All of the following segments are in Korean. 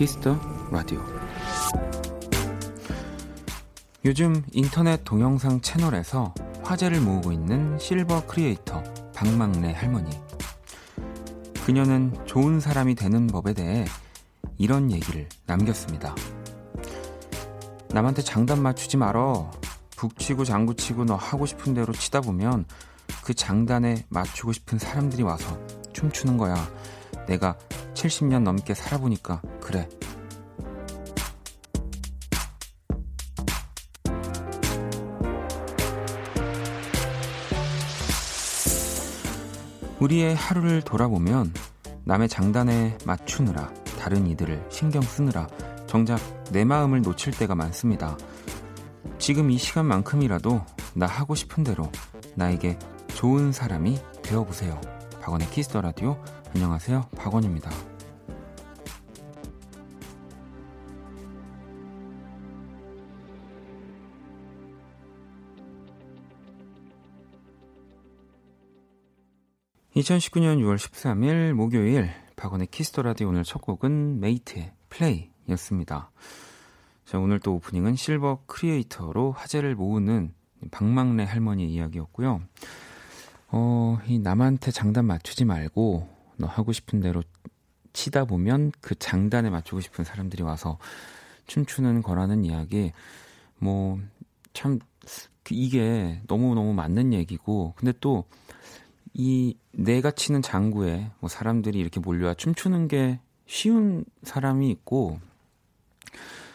Kiss the Radio 요즘 인터넷 동영상 채널에서 화제를 모으고 있는 실버 크리에이터 박막례 할머니 그녀는 좋은 사람이 되는 법에 대해 이런 얘기를 남겼습니다. 남한테 장단 맞추지 말어. 북치고 장구치고 너 하고 싶은 대로 치다 보면 그 장단에 맞추고 싶은 사람들이 와서 춤추는 거야. 내가 70년 넘게 살아보니까 그래. 우리의 하루를 돌아보면 남의 장단에 맞추느라 다른 이들을 신경 쓰느라 정작 내 마음을 놓칠 때가 많습니다. 지금 이 시간만큼이라도 나 하고 싶은 대로 나에게 좋은 사람이 되어보세요. 박원의 Kiss the Radio. 안녕하세요. 박원입니다. 2019년 6월 13일 목요일 박원의 Kiss the Radio 오늘 첫 곡은 Mate의 Play였습니다. 자, 오늘 또 오프닝은 실버 크리에이터로 화제를 모으는 박막래 할머니 이야기였고요. 어, 이 남한테 장단 맞추지 말고 너 하고 싶은 대로 치다 보면 그 장단에 맞추고 싶은 사람들이 와서 춤추는 거라는 이야기 뭐참 그 이게 너무너무 맞는 얘기고 근데 또 이 내가 치는 장구에 뭐 사람들이 이렇게 몰려와 춤추는 게 쉬운 사람이 있고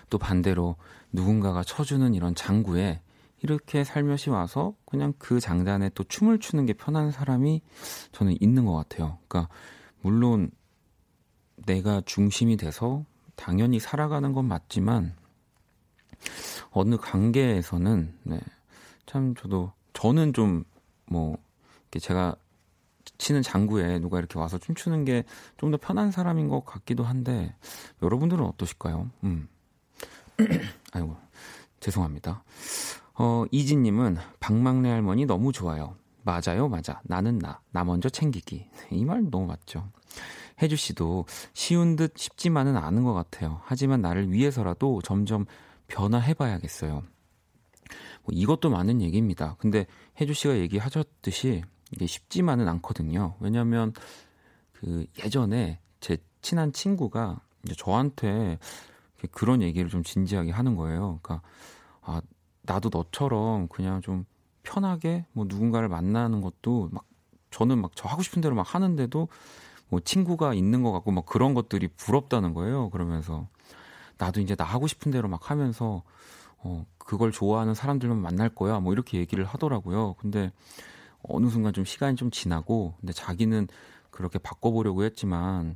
또 반대로 누군가가 쳐주는 이런 장구에 이렇게 살며시 와서 그냥 그 장단에 또 춤을 추는 게 편한 사람이 저는 있는 것 같아요. 그러니까 물론 내가 중심이 돼서 당연히 살아가는 건 맞지만 어느 관계에서는 네, 참 저도 저는 좀 뭐 제가 치는 장구에 누가 이렇게 와서 춤추는 게 좀 더 편한 사람인 것 같기도 한데 여러분들은 어떠실까요? 음. 아이고 죄송합니다. 어, 이진님은 박막내 할머니 너무 좋아요. 맞아요, 맞아. 나는 나. 나 먼저 챙기기. 이 말 너무 맞죠. 혜주 씨도 쉬운 듯 쉽지만은 않은 것 같아요. 하지만 나를 위해서라도 점점 변화해봐야겠어요. 뭐 이것도 많은 얘기입니다. 근데 혜주 씨가 얘기하셨듯이 이게 쉽지만은 않거든요. 왜냐면 그 예전에 제 친한 친구가 이제 저한테 그런 얘기를 좀 진지하게 하는 거예요. 그러니까 아 나도 너처럼 그냥 좀 편하게 뭐 누군가를 만나는 것도 막 저는 막 저 하고 싶은 대로 막 하는데도 뭐 친구가 있는 것 같고 막 그런 것들이 부럽다는 거예요. 그러면서 나도 이제 나 하고 싶은 대로 막 하면서 어 그걸 좋아하는 사람들만 만날 거야. 뭐 이렇게 얘기를 하더라고요. 근데 어느 순간 좀 시간이 좀 지나고 근데 자기는 그렇게 바꿔보려고 했지만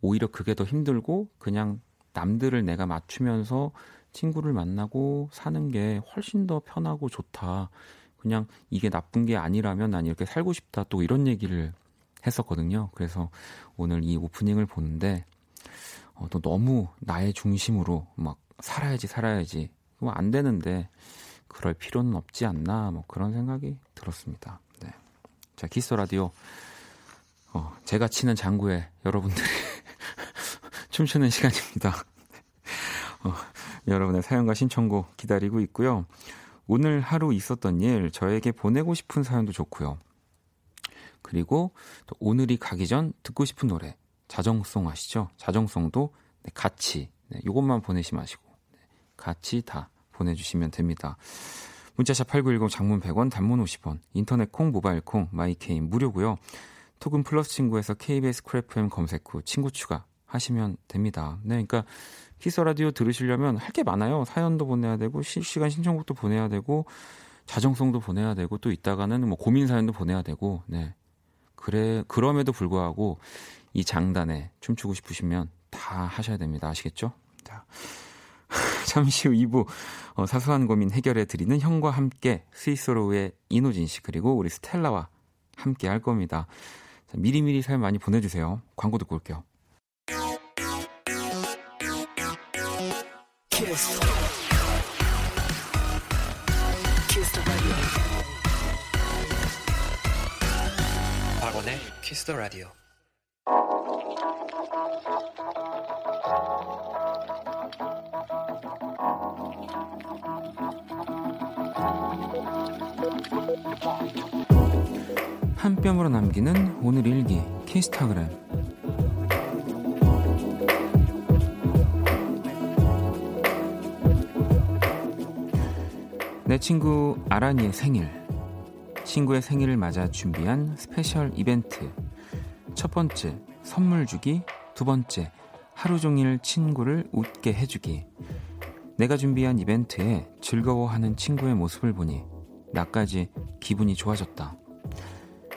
오히려 그게 더 힘들고 그냥 남들을 내가 맞추면서 친구를 만나고 사는 게 훨씬 더 편하고 좋다. 그냥 이게 나쁜 게 아니라면 난 이렇게 살고 싶다. 또 이런 얘기를 했었거든요. 그래서 오늘 이 오프닝을 보는데 어, 또 너무 나의 중심으로 막 살아야지 살아야지 그럼 안 되는데 그럴 필요는 없지 않나 뭐 그런 생각이 들었습니다. 네. 자 키스 라디오 어, 제가 치는 장구에 여러분들이 춤추는 시간입니다. 어, 여러분의 사연과 신청곡 기다리고 있고요. 오늘 하루 있었던 일 저에게 보내고 싶은 사연도 좋고요. 그리고 또 오늘이 가기 전 듣고 싶은 노래 자정송 아시죠? 자정송도 네, 같이 네, 이것만 보내시 마시고 네, 같이 다 보내주시면 됩니다. 문자 샵 8910 장문 100원 단문 50원 인터넷 콩 모바일 콩 마이K는 무료고요. 톡은 플러스 친구에서 KBS Cool FM 검색 후 친구 추가 하시면 됩니다. 네, 그러니까 Kiss Radio 들으시려면 할 게 많아요. 사연도 보내야 되고 실시간 신청곡도 보내야 되고 자정송도 보내야 되고 또 이따가는 뭐 고민 사연도 보내야 되고 네. 그래 그럼에도 불구하고 이 장단에 춤추고 싶으시면 다 하셔야 됩니다. 아시겠죠? 자. 잠시 후 2부 어, 사소한 고민 해결해 드리는 형과 함께 스위스로의 이노진 씨 그리고 우리 스텔라와 함께 할 겁니다. 자, 미리미리 사연 많이 보내주세요. 광고 듣고 올게요. 키스. 키스 박원의 키스 더 라디오. 한 뼘으로 남기는 오늘 일기 키스타그램. 내 친구 아란이의 생일. 친구의 생일을 맞아 준비한 스페셜 이벤트. 첫 번째 선물 주기. 두 번째 하루 종일 친구를 웃게 해주기. 내가 준비한 이벤트에 즐거워하는 친구의 모습을 보니 나까지 기분이 좋아졌다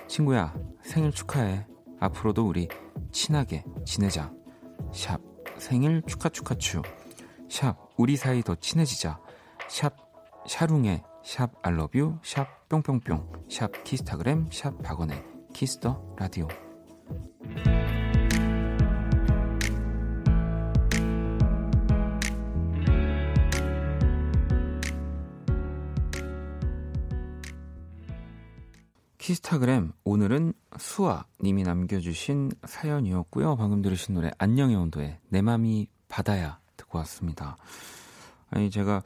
친구야, 생일 축하해. 앞으로도 우리 친하게 지내자. 샵, 생일 축하 축하추. 샵, 우리 사이 더 친해지자. 샵, 샤룽의 샵, I love you. 샵, 뿅뿅뿅. 샵, 키스타그램. 샵, 박원의 Kiss the Radio. 키스타그램 오늘은 수아 님이 남겨주신 사연이었고요. 방금 들으신 노래 안녕의 온도의 내 맘이 바다야 듣고 왔습니다. 아니 제가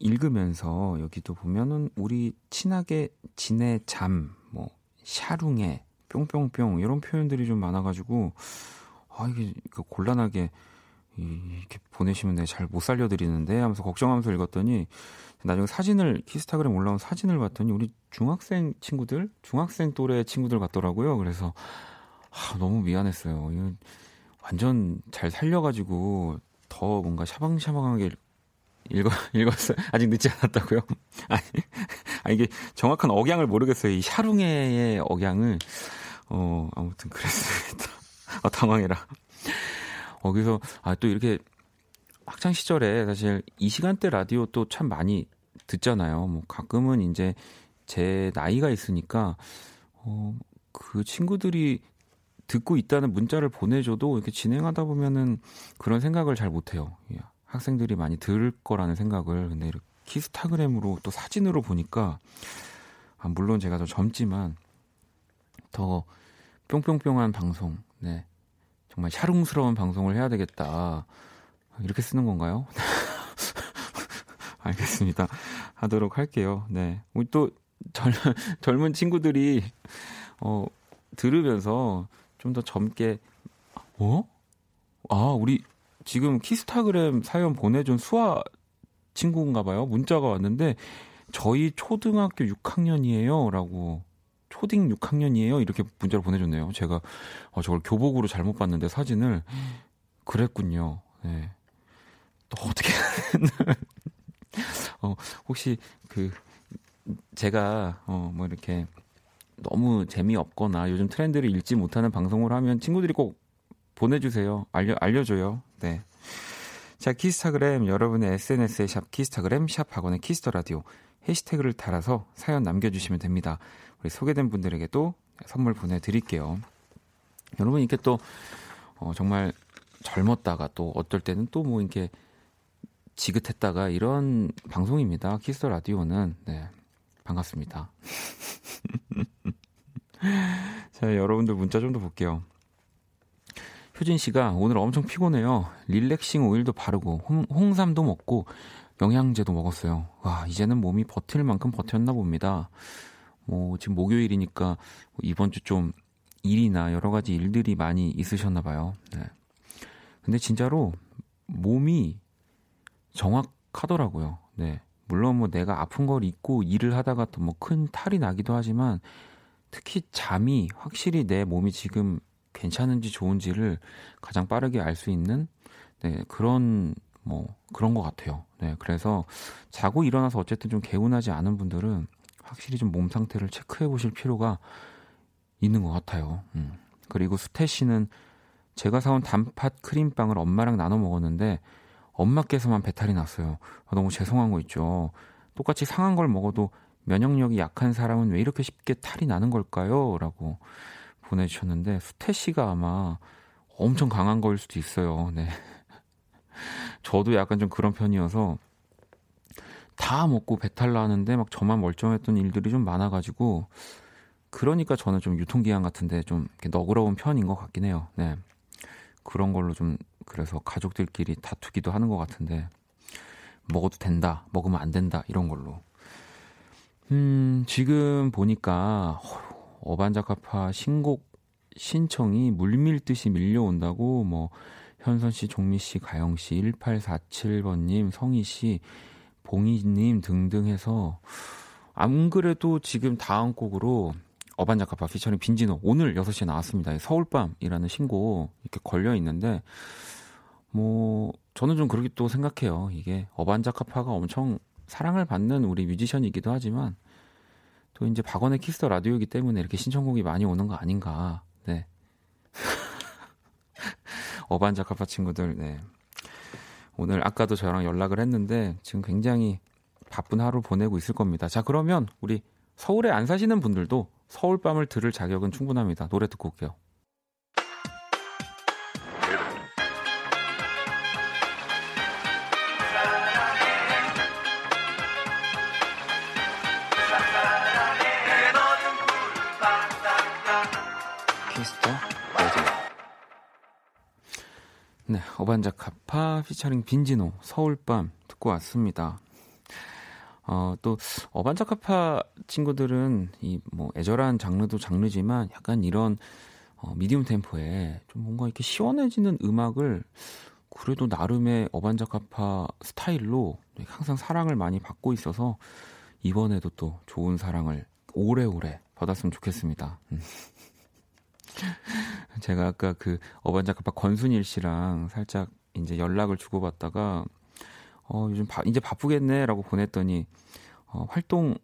읽으면서 여기도 보면은 우리 친하게 지내 잠 뭐 샤룽에 뿅뿅뿅 이런 표현들이 좀 많아가지고 아 이게 곤란하게 이렇게 보내시면 내가 잘못 살려드리는데 하면서 걱정하면서 읽었더니 나중에 사진을 키스타그램 올라온 사진을 봤더니 우리 중학생 친구들, 중학생 또래 친구들 같더라고요. 그래서 아, 너무 미안했어요. 이거 완전 잘 살려가지고 더 뭔가 샤방샤방하게 읽어, 읽었어요. 아직 늦지 않았다고요? 아니, 아니, 이게 정확한 억양을 모르겠어요. 이 샤룽의 억양을. 어, 아무튼 그랬습니다. 아, 당황해라. 어, 그래서, 아, 또 이렇게 학창 시절에 사실 이 시간대 라디오 또 참 많이 듣잖아요. 뭐 가끔은 이제 제 나이가 있으니까 어, 그 친구들이 듣고 있다는 문자를 보내줘도 이렇게 진행하다 보면은 그런 생각을 잘 못해요. 학생들이 많이 들을 거라는 생각을 근데 이렇게 키스타그램으로 또 사진으로 보니까 아, 물론 제가 더 젊지만 더 뿅뿅뿅한 방송, 네 정말 샤룽스러운 방송을 해야 되겠다 이렇게 쓰는 건가요? 알겠습니다. 하도록 할게요. 네. 우리 또 젊, 젊은 친구들이 어 들으면서 좀 더 젊게 어? 아, 우리 지금 키스타그램 사연 보내준 수아 친구인가 봐요. 문자가 왔는데 저희 초등학교 6학년이에요. 라고 초딩 6학년이에요. 이렇게 문자를 보내줬네요. 제가 어, 저걸 교복으로 잘못 봤는데 사진을 그랬군요. 네. 또 어떻게 어, 혹시 그 제가 어, 뭐 이렇게 너무 재미없거나 요즘 트렌드를 읽지 못하는 방송을 하면 친구들이 꼭 보내주세요. 알려, 알려줘요. 네. 자, 키스타그램, 여러분의 SNS에 샵 키스타그램, 샵 박원의 Kiss the Radio 해시태그를 달아서 사연 남겨주시면 됩니다. 우리 소개된 분들에게도 선물 보내드릴게요. 여러분, 이렇게 또, 어, 정말 젊었다가 또 어떨 때는 또 뭐 이렇게 지긋했다가 이런 방송입니다. 키스 라디오는 네. 반갑습니다. 자, 여러분들 문자 좀 더 볼게요. 효진 씨가 오늘 엄청 피곤해요. 릴렉싱 오일도 바르고 홍, 홍삼도 먹고 영양제도 먹었어요. 와, 이제는 몸이 버틸 만큼 버텼나 봅니다. 뭐 지금 목요일이니까 이번 주 좀 일이나 여러 가지 일들이 많이 있으셨나 봐요. 네. 근데 진짜로 몸이 정확하더라고요. 네. 물론 뭐 내가 아픈 걸 잊고 일을 하다가 또 뭐 큰 탈이 나기도 하지만 특히 잠이 확실히 내 몸이 지금 괜찮은지 좋은지를 가장 빠르게 알 수 있는 네, 그런 뭐 그런 것 같아요. 네, 그래서 자고 일어나서 어쨌든 좀 개운하지 않은 분들은 확실히 좀 몸 상태를 체크해 보실 필요가 있는 것 같아요. 음. 그리고 수태 씨는 제가 사온 단팥 크림빵을 엄마랑 나눠 먹었는데 엄마께서만 배탈이 났어요. 아, 너무 죄송한 거 있죠. 똑같이 상한 걸 먹어도 면역력이 약한 사람은 왜 이렇게 쉽게 탈이 나는 걸까요? 라고 보내주셨는데, 수태 씨가 아마 엄청 강한 거일 수도 있어요. 네. 저도 약간 좀 그런 편이어서 다 먹고 배탈 나는데 막 저만 멀쩡했던 일들이 좀 많아가지고 그러니까 저는 좀 유통기한 같은데 좀 너그러운 편인 것 같긴 해요. 네. 그런 걸로 좀 그래서 가족들끼리 다투기도 하는 것 같은데 먹어도 된다, 먹으면 안 된다 이런 걸로. 음, 지금 보니까 어반자카파 신곡 신청이 물밀듯이 밀려온다고 뭐 현선 씨, 종미 씨, 가영 씨, 1847번님, 성희 씨, 봉희님 등등 해서 안 그래도 지금 다음 곡으로 어반자카파 피처링 빈지노 오늘 6시에 나왔습니다. 서울밤이라는 신곡 이렇게 걸려 있는데 뭐 저는 좀 그렇게 또 생각해요. 이게 어반자카파가 엄청 사랑을 받는 우리 뮤지션이기도 하지만 또 이제 박원의 Kiss the Radio이기 때문에 이렇게 신청곡이 많이 오는 거 아닌가. 네. 어반자카파 친구들, 네. 오늘 아까도 저랑 연락을 했는데 지금 굉장히 바쁜 하루 보내고 있을 겁니다. 자, 그러면 우리 서울에 안 사시는 분들도 서울밤을 들을 자격은 충분합니다. 노래 듣고 올게요. 피처링 빈지노 서울밤 듣고 왔습니다. 어, 또 어반자카파 친구들은 이 뭐 애절한 장르도 장르지만 약간 이런 어, 미디움 템포에 좀 뭔가 이렇게 시원해지는 음악을 그래도 나름의 어반자카파 스타일로 항상 사랑을 많이 받고 있어서 이번에도 또 좋은 사랑을 오래오래 받았으면 좋겠습니다. 음. 제가 아까 그 어반자카파 권순일 씨랑 살짝 이제 연락을 주고받다가 어, 요즘 바, 이제 바쁘겠네라고 보냈더니 어, 활동은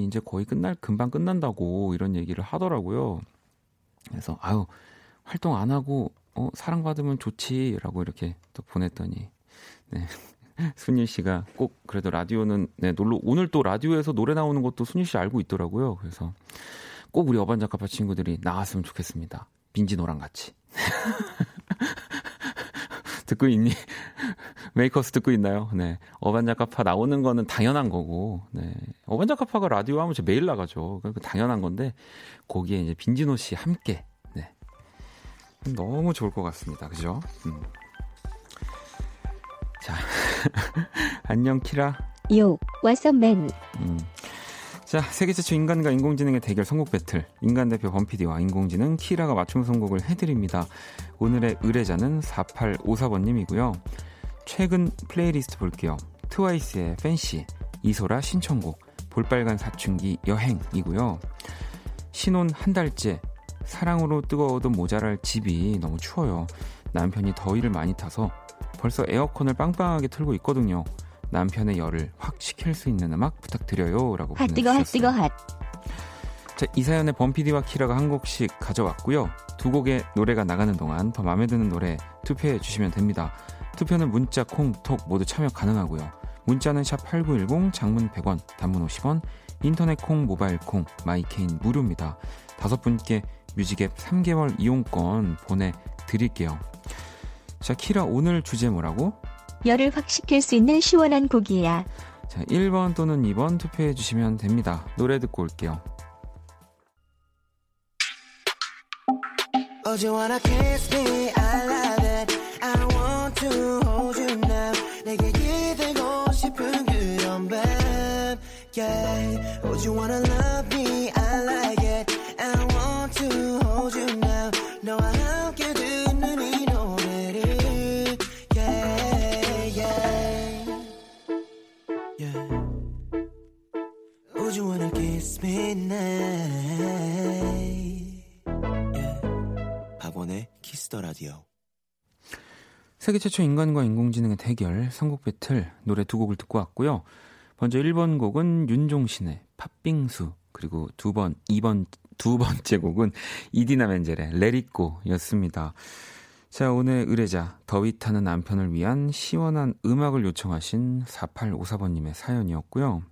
이제 거의 끝날 금방 끝난다고 이런 얘기를 하더라고요. 그래서 아유 활동 안 하고 어, 사랑받으면 좋지라고 이렇게 또 보냈더니 네. 순일 씨가 꼭 그래도 라디오는 네, 놀러 오늘 또 라디오에서 노래 나오는 것도 순일 씨 알고 있더라고요. 그래서 꼭 우리 어반자카파 친구들이 나왔으면 좋겠습니다. 빈지노랑 같이. 듣고 있니? 메이커스 듣고 있나요? 네. 어반자카파 나오는 거는 당연한 거고, 네. 어반자카파가 라디오 하면 매일 나가죠. 그 당연한 건데, 거기에 이제 빈지노 씨 함께, 네. 너무 좋을 것 같습니다. 그죠? 음. 자. 안녕, 키라. Yo, what's up man. 음. 자, 세계 최초 인간과 인공지능의 대결 선곡 배틀. 인간 대표 범피디와 인공지능 키라가 맞춤 선곡을 해드립니다. 오늘의 의뢰자는 4854번님이고요. 최근 플레이리스트 볼게요. 트와이스의 Fancy, 이소라 신청곡, 볼빨간 사춘기 여행이고요. 신혼 한 달째, 사랑으로 뜨거워도 모자랄 집이 너무 추워요. 남편이 더위를 많이 타서 벌써 에어컨을 빵빵하게 틀고 있거든요. 남편의 열을 확 식힐 수 있는 음악 부탁드려요. 라고 핫 뜨거 핫 뜨거 핫. 자, 이 사연에 범피디와 키라가 한 곡씩 가져왔고요. 두 곡의 노래가 나가는 동안 더 마음에 드는 노래 투표해 주시면 됩니다. 투표는 문자, 콩, 톡 모두 참여 가능하고요. 문자는 샵 8910, 장문 100원, 단문 50원, 인터넷 콩, 모바일 콩, 마이케이는 무료입니다. 다섯 분께 뮤직앱 3개월 이용권 보내드릴게요. 자, 키라 오늘 주제 뭐라고? 열을 확 식힐 수 있는 시원한 곡이야. 자, 1번 또는 2번 투표해 주시면 됩니다. 노래 듣고 올게요. Oh, you wanna kiss me? I love it. I want to hold you now. 내게 기대고 싶은 그런 밤. Yeah. Oh, you wanna love me now? 박원의 키스 더 라디오. 세계 최초 인간과 인공지능의 대결 선곡 배틀 노래 두 곡을 듣고 왔고요. 먼저 1번 곡은 윤종신의 팥빙수 그리고 두 번, 2번 두 번째 곡은 이디나 멘젤의 Let It Go 였습니다. 자, 오늘 의뢰자 더위 타는 남편을 위한 시원한 음악을 요청하신 4854번님의 사연이었고요.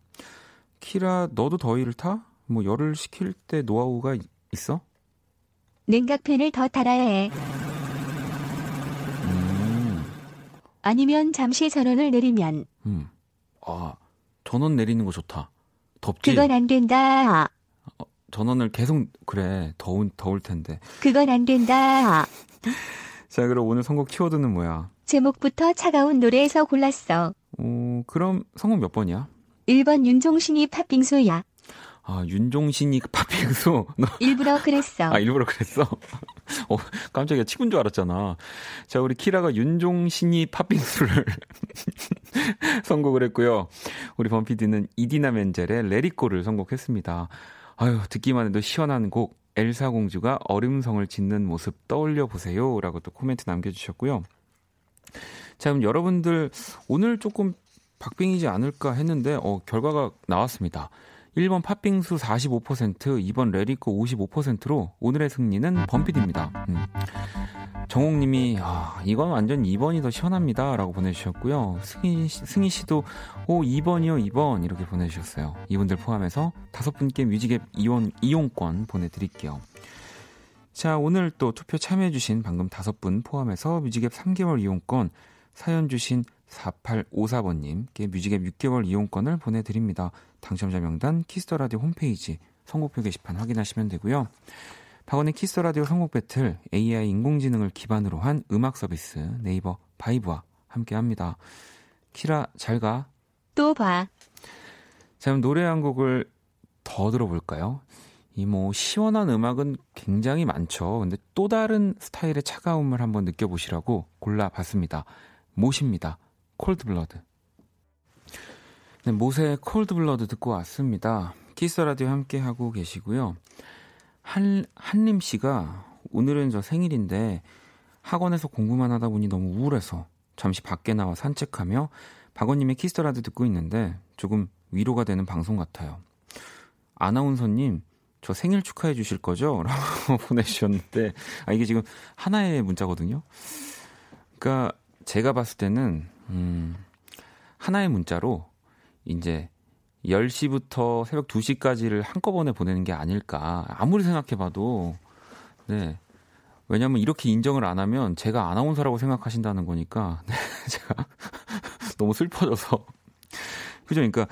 키라, 너도 더위를 타? 뭐 열을 식힐 때 노하우가 있어? 냉각팬을 더 달아야 해. 음. 아니면 잠시 전원을 내리면. 음. 아, 전원 내리는 거 좋다. 덥지? 그건 안 된다. 어, 전원을 계속 그래 더운 더울 텐데. 그건 안 된다. 자, 그럼 오늘 선곡 키워드는 뭐야? 제목부터 차가운 노래에서 골랐어. 어, 그럼 선곡 몇 번이야? 1번 윤종신이 팥빙수야. 아, 윤종신이 팥빙수. 너, 일부러 그랬어. 아, 일부러 그랬어? 어, 깜짝이야. 친구인 줄 알았잖아. 자, 우리 키라가 윤종신이 팥빙수를 선곡을 했고요. 우리 범피디는 이디나 멘젤의 레리코를 선곡했습니다. 아유, 듣기만 해도 시원한 곡. 엘사 공주가 얼음성을 짓는 모습 떠올려 보세요. 라고 또 코멘트 남겨주셨고요. 자, 그럼 여러분들 오늘 조금 박빙이지 않을까 했는데, 어, 결과가 나왔습니다. 1번 팥빙수 45%, 2번 레리코 55%로 오늘의 승리는 범피디입니다. 음. 정옥님이 아 이건 완전 2번이 더 시원합니다 라고 보내주셨고요. 승희, 승희 씨도 오 2번이요 2번 이렇게 보내주셨어요. 이분들 포함해서 다섯 분께 뮤직앱 이용, 이용권 보내드릴게요. 자 오늘 또 투표 참여해주신 방금 다섯 분 포함해서 뮤직앱 3개월 이용권 사연 주신 4854번님께 뮤직앱 6개월 이용권을 보내드립니다. 당첨자 명단 키스 더 라디오 홈페이지 선곡표 게시판 확인하시면 되고요. 박원의 키스 더 라디오 선곡 배틀 AI 인공지능을 기반으로 한 음악 서비스 네이버 바이브와 함께합니다. 키라 잘 가. 또 봐. 자 그럼 노래 한 곡을 더 들어볼까요? 이 뭐 시원한 음악은 굉장히 많죠. 근데 또 다른 스타일의 차가움을 한번 느껴보시라고 골라봤습니다. 모세입니다. Cold Blood. 네, 모세 Cold Blood 듣고 왔습니다. 키스 라디오 함께 하고 계시고요. 한 한림 씨가 오늘은 저 생일인데 학원에서 공부만 하다 보니 너무 우울해서 잠시 밖에 나와 산책하며 박원님의 키스 라디오 듣고 있는데 조금 위로가 되는 방송 같아요. 아나운서님 저 생일 축하해 주실 거죠? 라고 보내주셨는데 아 이게 지금 하나의 문자거든요. 그러니까 제가 봤을 때는 음, 하나의 문자로 이제 10시부터 새벽 2시까지를 한꺼번에 보내는 게 아닐까. 아무리 생각해봐도, 네. 왜냐면 이렇게 인정을 안 하면 제가 아나운서라고 생각하신다는 거니까, 네. 제가 너무 슬퍼져서. 그죠? 그러니까,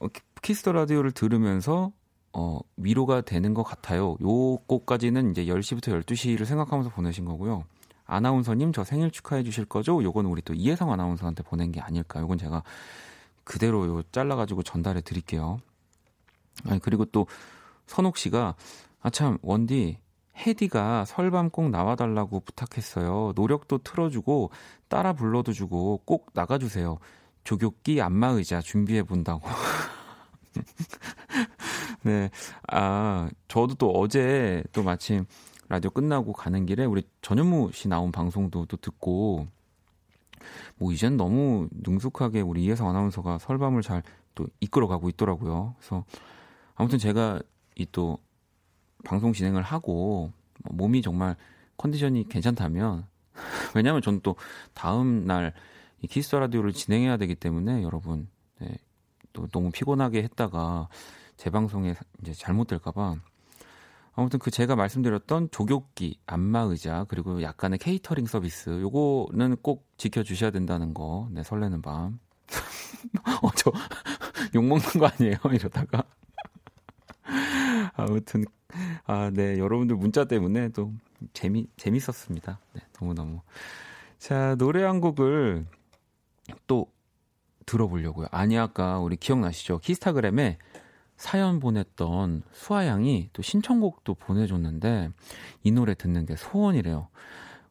어, 키스 더 라디오를 들으면서, 어, 위로가 되는 것 같아요. 요 곡까지는 이제 10시부터 12시를 생각하면서 보내신 거고요. 아나운서님 저 생일 축하해 주실 거죠? 요건 우리 또 이혜성 아나운서한테 보낸 게 아닐까. 요건 제가 그대로 요 잘라가지고 전달해 드릴게요. 아니, 그리고 또 선옥 씨가 아 참 원디 혜디가 설밤 꼭 나와달라고 부탁했어요. 노래도 틀어주고 따라 불러도 주고 꼭 나가주세요. 조교기 안마의자 준비해 본다고. 네. 아, 저도 또 어제 또 마침 라디오 끝나고 가는 길에 우리 전현무 씨 나온 방송도 또 듣고 뭐 이젠 너무 능숙하게 우리 이혜성 아나운서가 설밤을 잘 또 이끌어가고 있더라고요. 그래서 아무튼 제가 이 또 방송 진행을 하고 뭐 몸이 정말 컨디션이 괜찮다면 왜냐하면 저는 또 다음 날 이 키스 라디오를 진행해야 되기 때문에 여러분 네, 또 너무 피곤하게 했다가 재방송에 이제 잘못될까봐 아무튼 그 제가 말씀드렸던 조교기, 안마의자 그리고 약간의 케이터링 서비스 요거는 꼭 지켜주셔야 된다는 거. 네 설레는 밤. 어 저 욕 먹는 거 아니에요? 이러다가 아무튼 아 네 여러분들 문자 때문에 또 재미 재밌었습니다. 네 너무 너무 자 노래 한 곡을 또 들어보려고요. 아니 아까 우리 기억나시죠? 키스타그램에 사연 보냈던 수아양이 또 신청곡도 보내줬는데 이 노래 듣는 게 소원이래요.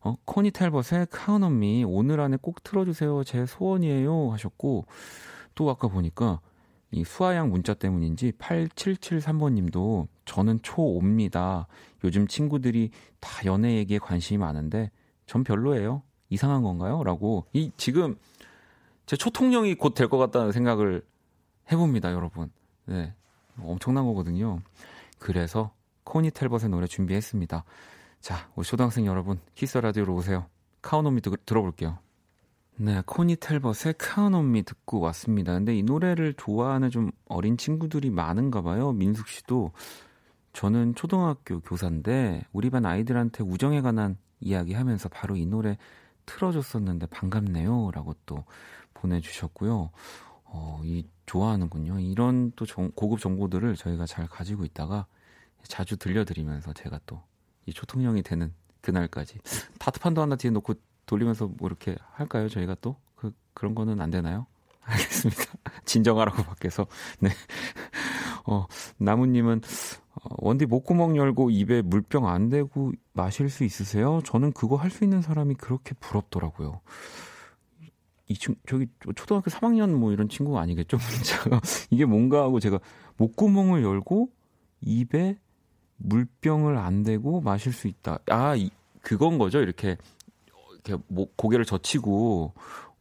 어, 코니 텔벗의 카운 언미 오늘 안에 꼭 틀어주세요. 제 소원이에요 하셨고 또 아까 보니까 이 수아양 문자 때문인지 8773번님도 저는 초5입니다. 요즘 친구들이 다 연애 얘기에 관심이 많은데 전 별로예요. 이상한 건가요? 라고 이 지금 제 초통령이 곧 될 것 같다는 생각을 해봅니다, 여러분. 네, 엄청난 거거든요. 그래서 코니 텔벗의 노래 준비했습니다. 자, 우리 초등학생 여러분, 키스 라디오로 오세요. Count On Me 들어볼게요. 네, 코니 탤벗의 Count On Me 듣고 왔습니다. 근데 이 노래를 좋아하는 좀 어린 친구들이 많은가 봐요. 민숙 씨도 저는 초등학교 교사인데 우리 반 아이들한테 우정에 관한 이야기 하면서 바로 이 노래 틀어줬었는데 반갑네요. 라고 또 보내주셨고요. 어, 이 좋아하는군요. 이런 또 정, 고급 정보들을 저희가 잘 가지고 있다가 자주 들려드리면서 제가 또 이 초통령이 되는 그날까지 다트판도 하나 뒤에 놓고 돌리면서 뭐 이렇게 할까요? 저희가 또 그, 그런 거는 안 되나요? 알겠습니다. 진정하라고 밖에서. 네. 어, 나무님은 어, 원디 목구멍 열고 입에 물병 안 대고 마실 수 있으세요? 저는 그거 할 수 있는 사람이 그렇게 부럽더라고요. 이 친, 저기 초등학교 3학년 뭐 이런 친구가 아니겠죠? 문자가 이게 뭔가 하고 제가 목구멍을 열고 입에 물병을 안 대고 마실 수 있다. 아, 이, 그건 거죠. 이렇게 이렇게 뭐 고개를 젖히고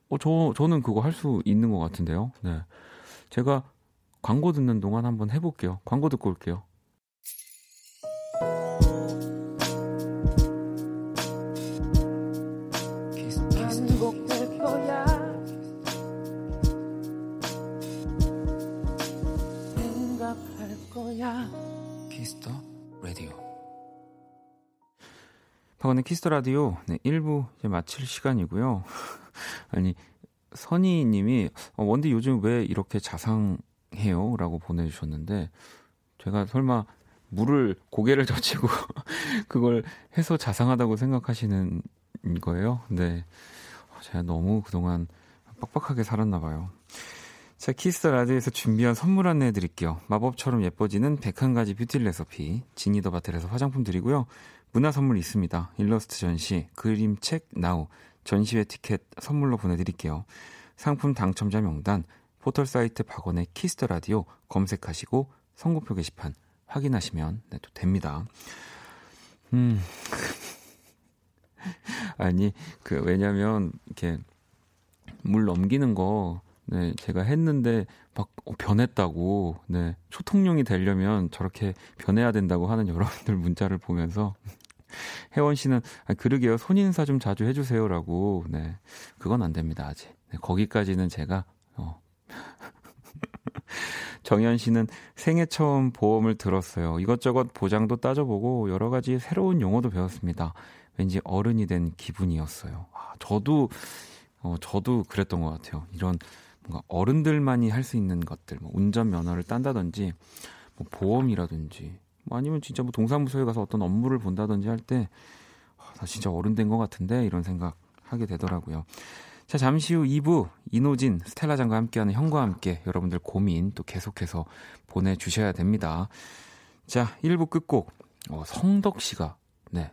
어, 저 저는 그거 할 수 있는 것 같은데요. 네. 제가 광고 듣는 동안 한번 해볼게요. 광고 듣고 올게요. 박원의 키스 더 라디오 네, 1부 이제 마칠 시간이고요. 아니 선희 님이 어, 원디 요즘 왜 이렇게 자상해요? 라고 보내 주셨는데 제가 설마 물을 고개를 젖히고 그걸 해서 자상하다고 생각하시는 거예요? 네. 제가 너무 그동안 빡빡하게 살았나 봐요. 자, 키스 라디오에서 준비한 선물 안내해 드릴게요. 마법처럼 예뻐지는 101가지 뷰티 레시피, 지니더바틀에서 화장품 드리고요. 문화 선물 있습니다. 일러스트 전시, 그림책 Now, 전시회 티켓 선물로 보내드릴게요. 상품 당첨자 명단, 포털 사이트 박원의 키스 더 라디오 검색하시고 선곡표 게시판 확인하시면 네, 또 됩니다. 음. 아니, 그, 왜냐면, 이렇게, 물 넘기는 거, 네, 제가 했는데 막 어, 변했다고, 네, 초통령이 되려면 저렇게 변해야 된다고 하는 여러분들 문자를 보면서 혜원 씨는 아, 그러게요 손 인사 좀 자주 해주세요라고, 네, 그건 안 됩니다 아직. 네, 거기까지는 제가 어. 정현 씨는 생애 처음 보험을 들었어요. 이것저것 보장도 따져보고 여러 가지 새로운 용어도 배웠습니다. 왠지 어른이 된 기분이었어요. 아, 저도 어, 저도 그랬던 것 같아요. 이런 뭔가 어른들만이 할 수 있는 것들, 뭐 운전 면허를 딴다든지, 뭐 보험이라든지, 뭐 아니면 진짜 뭐 동사무소에 가서 어떤 업무를 본다든지 할 때, 아, 나 진짜 어른 된 것 같은데 이런 생각 하게 되더라고요. 자, 잠시 후 2부 이노진, 스텔라장과 함께하는 형과 함께 여러분들 고민 또 계속해서 보내주셔야 됩니다. 자, 1부 끝곡 어, 성덕 씨가 네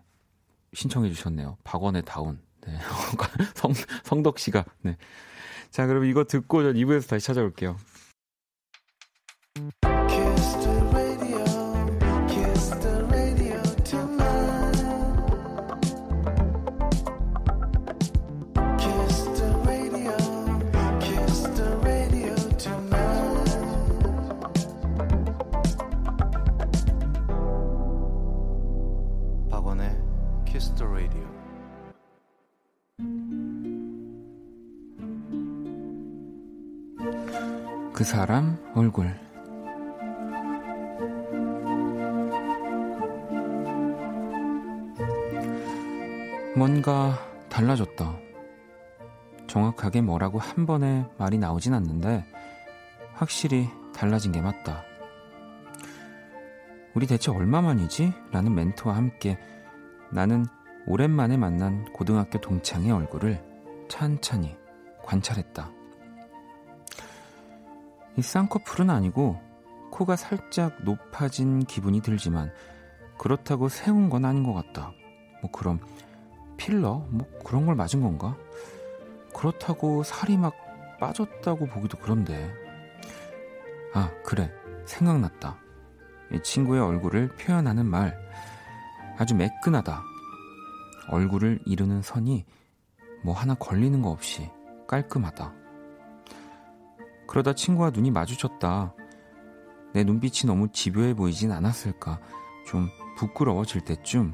신청해 주셨네요. 박원의 다운. 네. 성, 성덕 씨가 네. 자, 그럼 이거 듣고 전 2부에서 다시 찾아올게요. 사람 얼굴 뭔가 달라졌다. 정확하게 뭐라고 한 번에 말이 나오진 않는데 확실히 달라진 게 맞다. 우리 대체 얼마만이지? 라는 멘트와 함께 나는 오랜만에 만난 고등학교 동창의 얼굴을 찬찬히 관찰했다. 이 쌍꺼풀은 아니고 코가 살짝 높아진 기분이 들지만 그렇다고 세운 건 아닌 것 같다. 뭐 그럼 필러? 뭐 그런 걸 맞은 건가? 그렇다고 살이 막 빠졌다고 보기도 그런데. 아, 그래. 생각났다. 이 친구의 얼굴을 표현하는 말. 아주 매끈하다. 얼굴을 이루는 선이 뭐 하나 걸리는 거 없이 깔끔하다. 그러다 친구와 눈이 마주쳤다. 내 눈빛이 너무 집요해 보이진 않았을까. 좀 부끄러워질 때쯤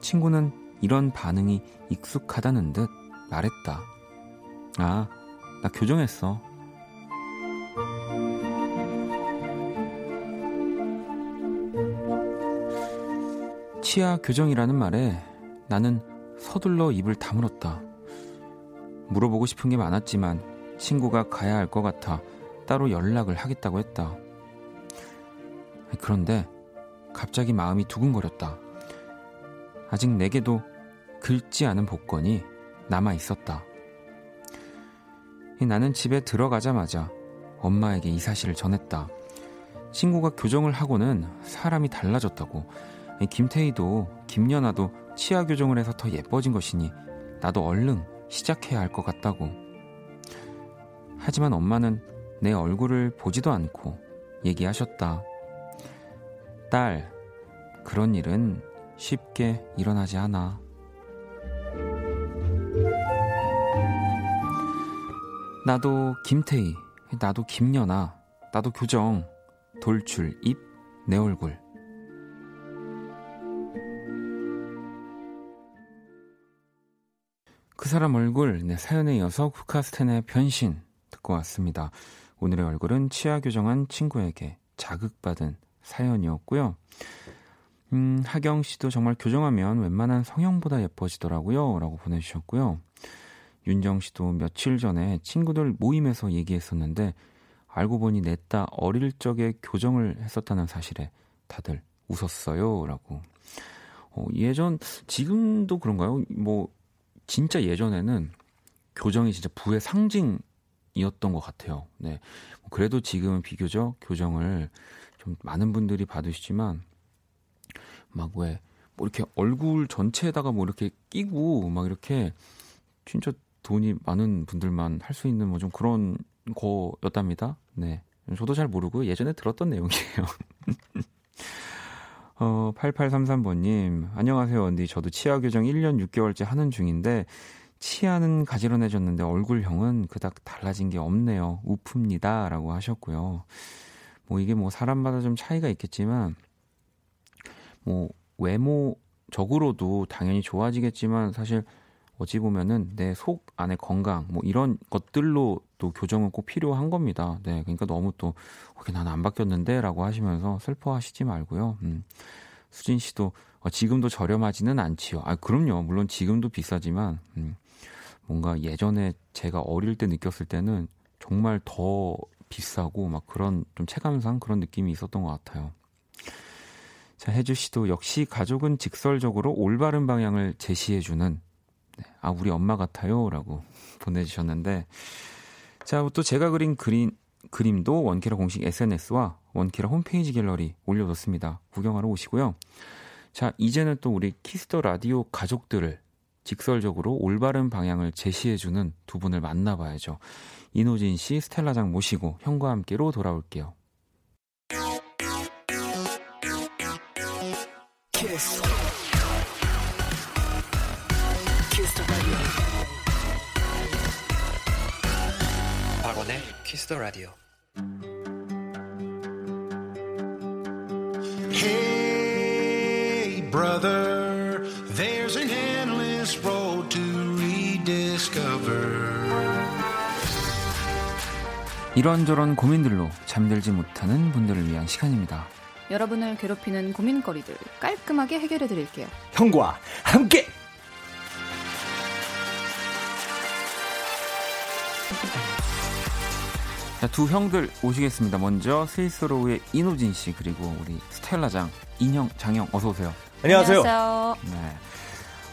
친구는 이런 반응이 익숙하다는 듯 말했다. 아, 나 교정했어. 치아 교정이라는 말에 나는 서둘러 입을 다물었다. 물어보고 싶은 게 많았지만 친구가 가야 할 것 같아 따로 연락을 하겠다고 했다. 그런데 갑자기 마음이 두근거렸다. 아직 내게도 긁지 않은 복권이 남아 있었다. 나는 집에 들어가자마자 엄마에게 이 사실을 전했다. 친구가 교정을 하고는 사람이 달라졌다고. 김태희도 김연아도 치아 교정을 해서 더 예뻐진 것이니 나도 얼른 시작해야 할 것 같다고. 하지만 엄마는 내 얼굴을 보지도 않고 얘기하셨다. 딸, 그런 일은 쉽게 일어나지 않아. 나도 김태희, 나도 김연아, 나도 교정, 돌출, 입, 내 얼굴. 그 사람 얼굴, 네, 사연에 이어서 쿠카스텐의 변신 듣고 왔습니다. 오늘의 얼굴은 치아 교정한 친구에게 자극받은 사연이었고요. 음, 하경 씨도 정말 교정하면 웬만한 성형보다 예뻐지더라고요. 라고 보내주셨고요. 윤정 씨도 며칠 전에 친구들 모임에서 얘기했었는데 알고 보니 냈다 어릴 적에 교정을 했었다는 사실에 다들 웃었어요. 라고. 어, 예전, 지금도 그런가요? 뭐, 진짜 예전에는 교정이 진짜 부의 상징 이었던 것 같아요. 네. 뭐 그래도 지금은 비교적 교정을 좀 많은 분들이 받으시지만, 막 왜, 뭐 이렇게 얼굴 전체에다가 뭐 이렇게 끼고, 막 이렇게, 진짜 돈이 많은 분들만 할 수 있는 뭐 좀 그런 거였답니다. 네. 저도 잘 모르고 예전에 들었던 내용이에요. 어, 8833번님, 안녕하세요, 언니. 저도 치아 교정 1년 6개월째 하는 중인데, 치아는 가지런해졌는데 얼굴형은 그닥 달라진 게 없네요. 우픕니다. 라고 하셨고요. 뭐 이게 뭐 사람마다 좀 차이가 있겠지만, 뭐 외모적으로도 당연히 좋아지겠지만, 사실 어찌 보면은 내 속 안의 건강 뭐 이런 것들로 또 교정은 꼭 필요한 겁니다. 네, 그러니까 너무 또 그게 나는 안 바뀌었는데라고 하시면서 슬퍼하시지 말고요. 음. 수진 씨도 어, 지금도 저렴하지는 않지요. 아 그럼요. 물론 지금도 비싸지만 음. 뭔가 예전에 제가 어릴 때 느꼈을 때는 정말 더 비싸고 막 그런 좀 체감상 그런 느낌이 있었던 것 같아요. 자, 혜주 씨도 역시 가족은 직설적으로 올바른 방향을 제시해주는 네. 아, 우리 엄마 같아요. 라고 보내주셨는데. 자, 또 제가 그린 그림, 그림도 원키라 공식 SNS와 원키라 홈페이지 갤러리 올려뒀습니다. 구경하러 오시고요. 자, 이제는 또 우리 키스 더 라디오 가족들을 직설적으로 올바른 방향을 제시해주는 두 분을 만나봐야죠. 이노진 씨, 스텔라장 모시고 형과 함께로 돌아올게요. 키스. 박원의 키스 더 라디오. Hey brother, 이런저런 고민들로 잠들지 못하는 분들을 위한 시간입니다. 여러분을 괴롭히는 고민거리들 깔끔하게 해결해 드릴게요. 형과 함께! 자, 두 형들 오시겠습니다. 먼저 스윗소로우의 인호진 씨 그리고 우리 스텔라장 인형 장형 어서 오세요. 안녕하세요. 안녕하세요. 네.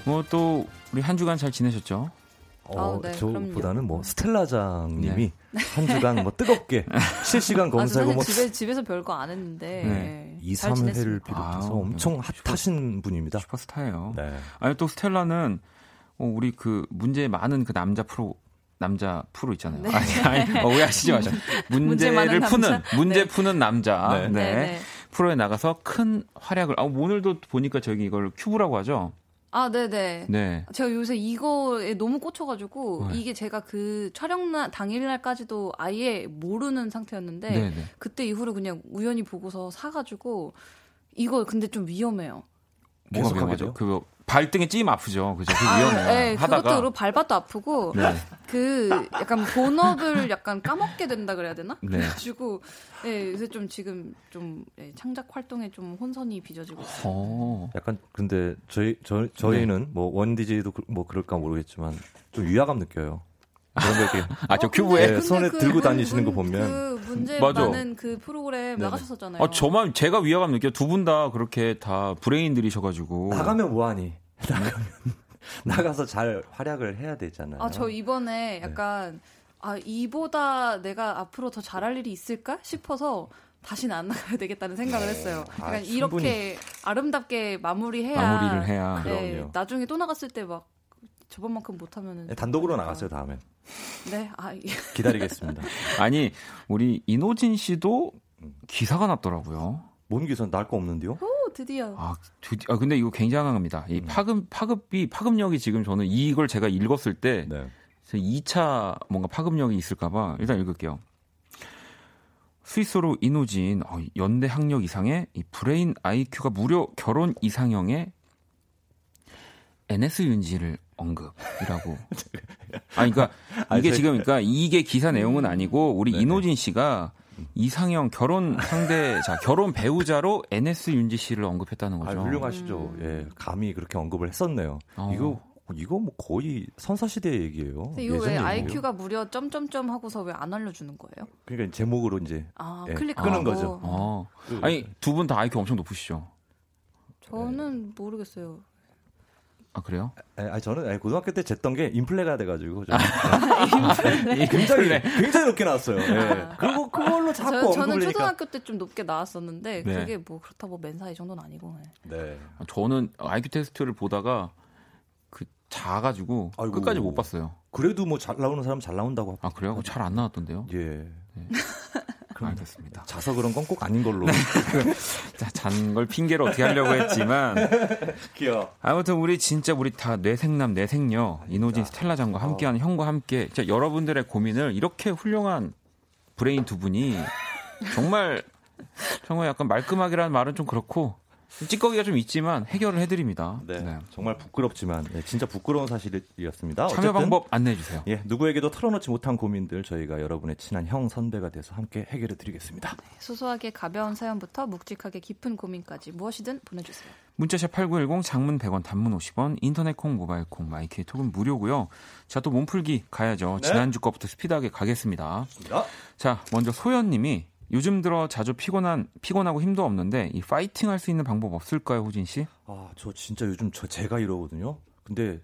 뭐 또 우리 한 주간 잘 지내셨죠? 어, 아, 네, 저보다는 뭐 스텔라장님이 네. 한 주간 뭐 뜨겁게 실시간 검색어 아, 뭐 집에 집에서 별거 안 했는데 네. 2, 3회를 비롯해서 아, 엄청 핫하신 슈퍼, 분입니다. 슈퍼스타예요. 네. 아니 또 스텔라는 어, 우리 그 문제 많은 그 남자 프로 남자 프로 있잖아요. 네. 아니, 아니 어, 오해하시지 마세요. 문제를 푸는 남자? 문제 네. 푸는 남자. 네. 네. 네. 프로에 나가서 큰 활약을. 아 오늘도 보니까 저기 이걸 큐브라고 하죠. 아, 네네. 네. 제가 요새 이거에 너무 꽂혀가지고, 네. 이게 제가 그 촬영 날, 당일날까지도 아예 모르는 상태였는데, 네네. 그때 이후로 그냥 우연히 보고서 사가지고, 이거 근데 좀 위험해요. 뭐가 위험하죠? 그거 발등에 찌임 아프죠. 그죠? 그 위험해요. 아, 네, 하다가 그것도 밟아도 아프고 네. 그 약간 본업을 약간 까먹게 된다 그래야 되나? 네. 그래가지고 네, 요새 좀 지금 좀 네, 창작 활동에 좀 혼선이 빚어지고 있어요. 어. 약간 근데 저희 저 저희는 네. 뭐 원디제이도 그, 뭐 그럴까 모르겠지만 좀 위화감 느껴요. 그런 거 이렇게. 아, 저 어, 큐브에 네, 손에 그, 들고 다니시는 거 보면. 그 문제 맞아. 많은 그 프로그램 네네. 나가셨었잖아요. 아, 저만, 제가 위화감 느껴. 두 분 다 그렇게 다 브레인들이셔가지고. 나가면 뭐하니? 나가면. 나가서 잘 활약을 해야 되잖아요. 아, 저 이번에 네. 약간, 네. 아, 이보다 내가 앞으로 더 잘할 일이 있을까 싶어서 다시는 안 나가야 되겠다는 생각을 했어요. 아, 그러니까 이렇게 아름답게 마무리해야 마무리를 해야 네, 나중에 또 나갔을 때 막 저번만큼 못하면은 네, 단독으로 나갔어요 다음엔. 네, 아, 기다리겠습니다. 아니 우리 이노진 씨도 기사가 났더라고요. 뭔 기사 날거 없는데요? 오 드디어. 아, 드디, 아 근데 이거 굉장한 겁니다. 이 음. 파급 파급비 파급력이 지금 저는 이걸 제가 읽었을 때 네. 2차 뭔가 파급력이 있을까봐 일단 읽을게요. 스윗소로우 인호진 어, 연대 학력 이상의 이 브레인 IQ가 무려 결혼 이상형의 NS 윤지를 언급이라고. 아, 그러니까 이게 지금 그러니까 이게 기사 내용은 아니고 우리 네 인호진 씨가 이상형 결혼 상대자 결혼 배우자로 NS 윤지 씨를 언급했다는 거죠. 아, 훌륭하시죠. 음. 예, 감히 그렇게 언급을 했었네요. 어. 이거 이거 뭐 거의 선사시대 얘기예요. 이거 왜 IQ가 무려 점점점 하고서 왜 안 알려주는 거예요? 그러니까 제목으로 이제 아, 예, 클릭 끄는 거죠. 어. 아니 두 분 다 IQ 엄청 높으시죠? 저는 네. 모르겠어요. 아 그래요? 아 저는 아니, 고등학교 때 쟀던 게 인플레가 돼가지고 인플레. 굉장히 굉장히 높게 나왔어요. 네. 아. 그리고 그걸로 자꾸 저, 는 초등학교 때 좀 높게 나왔었는데 네. 그게 뭐 그렇다고 맨사 이 정도는 아니고. 네. 네. 저는 IQ 테스트를 보다가 작아가지고 아이고. 끝까지 못 봤어요. 그래도 뭐 잘 나오는 사람 잘 나온다고. 아 그래요? 잘 안 나왔던데요? 예. 네. 그럼 알겠습니다. 자서 그런 건 꼭 아닌 걸로. 자, 잔걸 핑계로 어떻게 하려고 했지만. 귀여워. 아무튼 우리 진짜 우리 다 뇌섹남, 뇌섹녀, 인호진 스텔라장과 함께하는 어. 형과 함께 진짜 여러분들의 고민을 이렇게 훌륭한 브레인 두 분이 정말 정말 약간 말끔하게라는 말은 좀 그렇고 찌꺼기가 좀 있지만 해결을 해드립니다. 네, 네. 정말 부끄럽지만 네, 진짜 부끄러운 사실이었습니다. 참여 방법 안내해 주세요. 예, 누구에게도 털어놓지 못한 고민들 저희가 여러분의 친한 형 선배가 돼서 함께 해결해 드리겠습니다. 네, 소소하게 가벼운 사연부터 묵직하게 깊은 고민까지 무엇이든 보내주세요. 문자샵 8910 장문 100원 단문 50원 인터넷 콩 모바일 콩 마이크 톡은 무료고요. 자 또 몸풀기 가야죠. 네. 지난주 거부터 스피드하게 가겠습니다. 좋습니다. 자 먼저 소연 님이 요즘 들어 자주 피곤한 피곤하고 힘도 없는데 이 파이팅 할 수 있는 방법 없을까요, 호진 씨? 아, 저 진짜 요즘 저 제가 이러거든요. 근데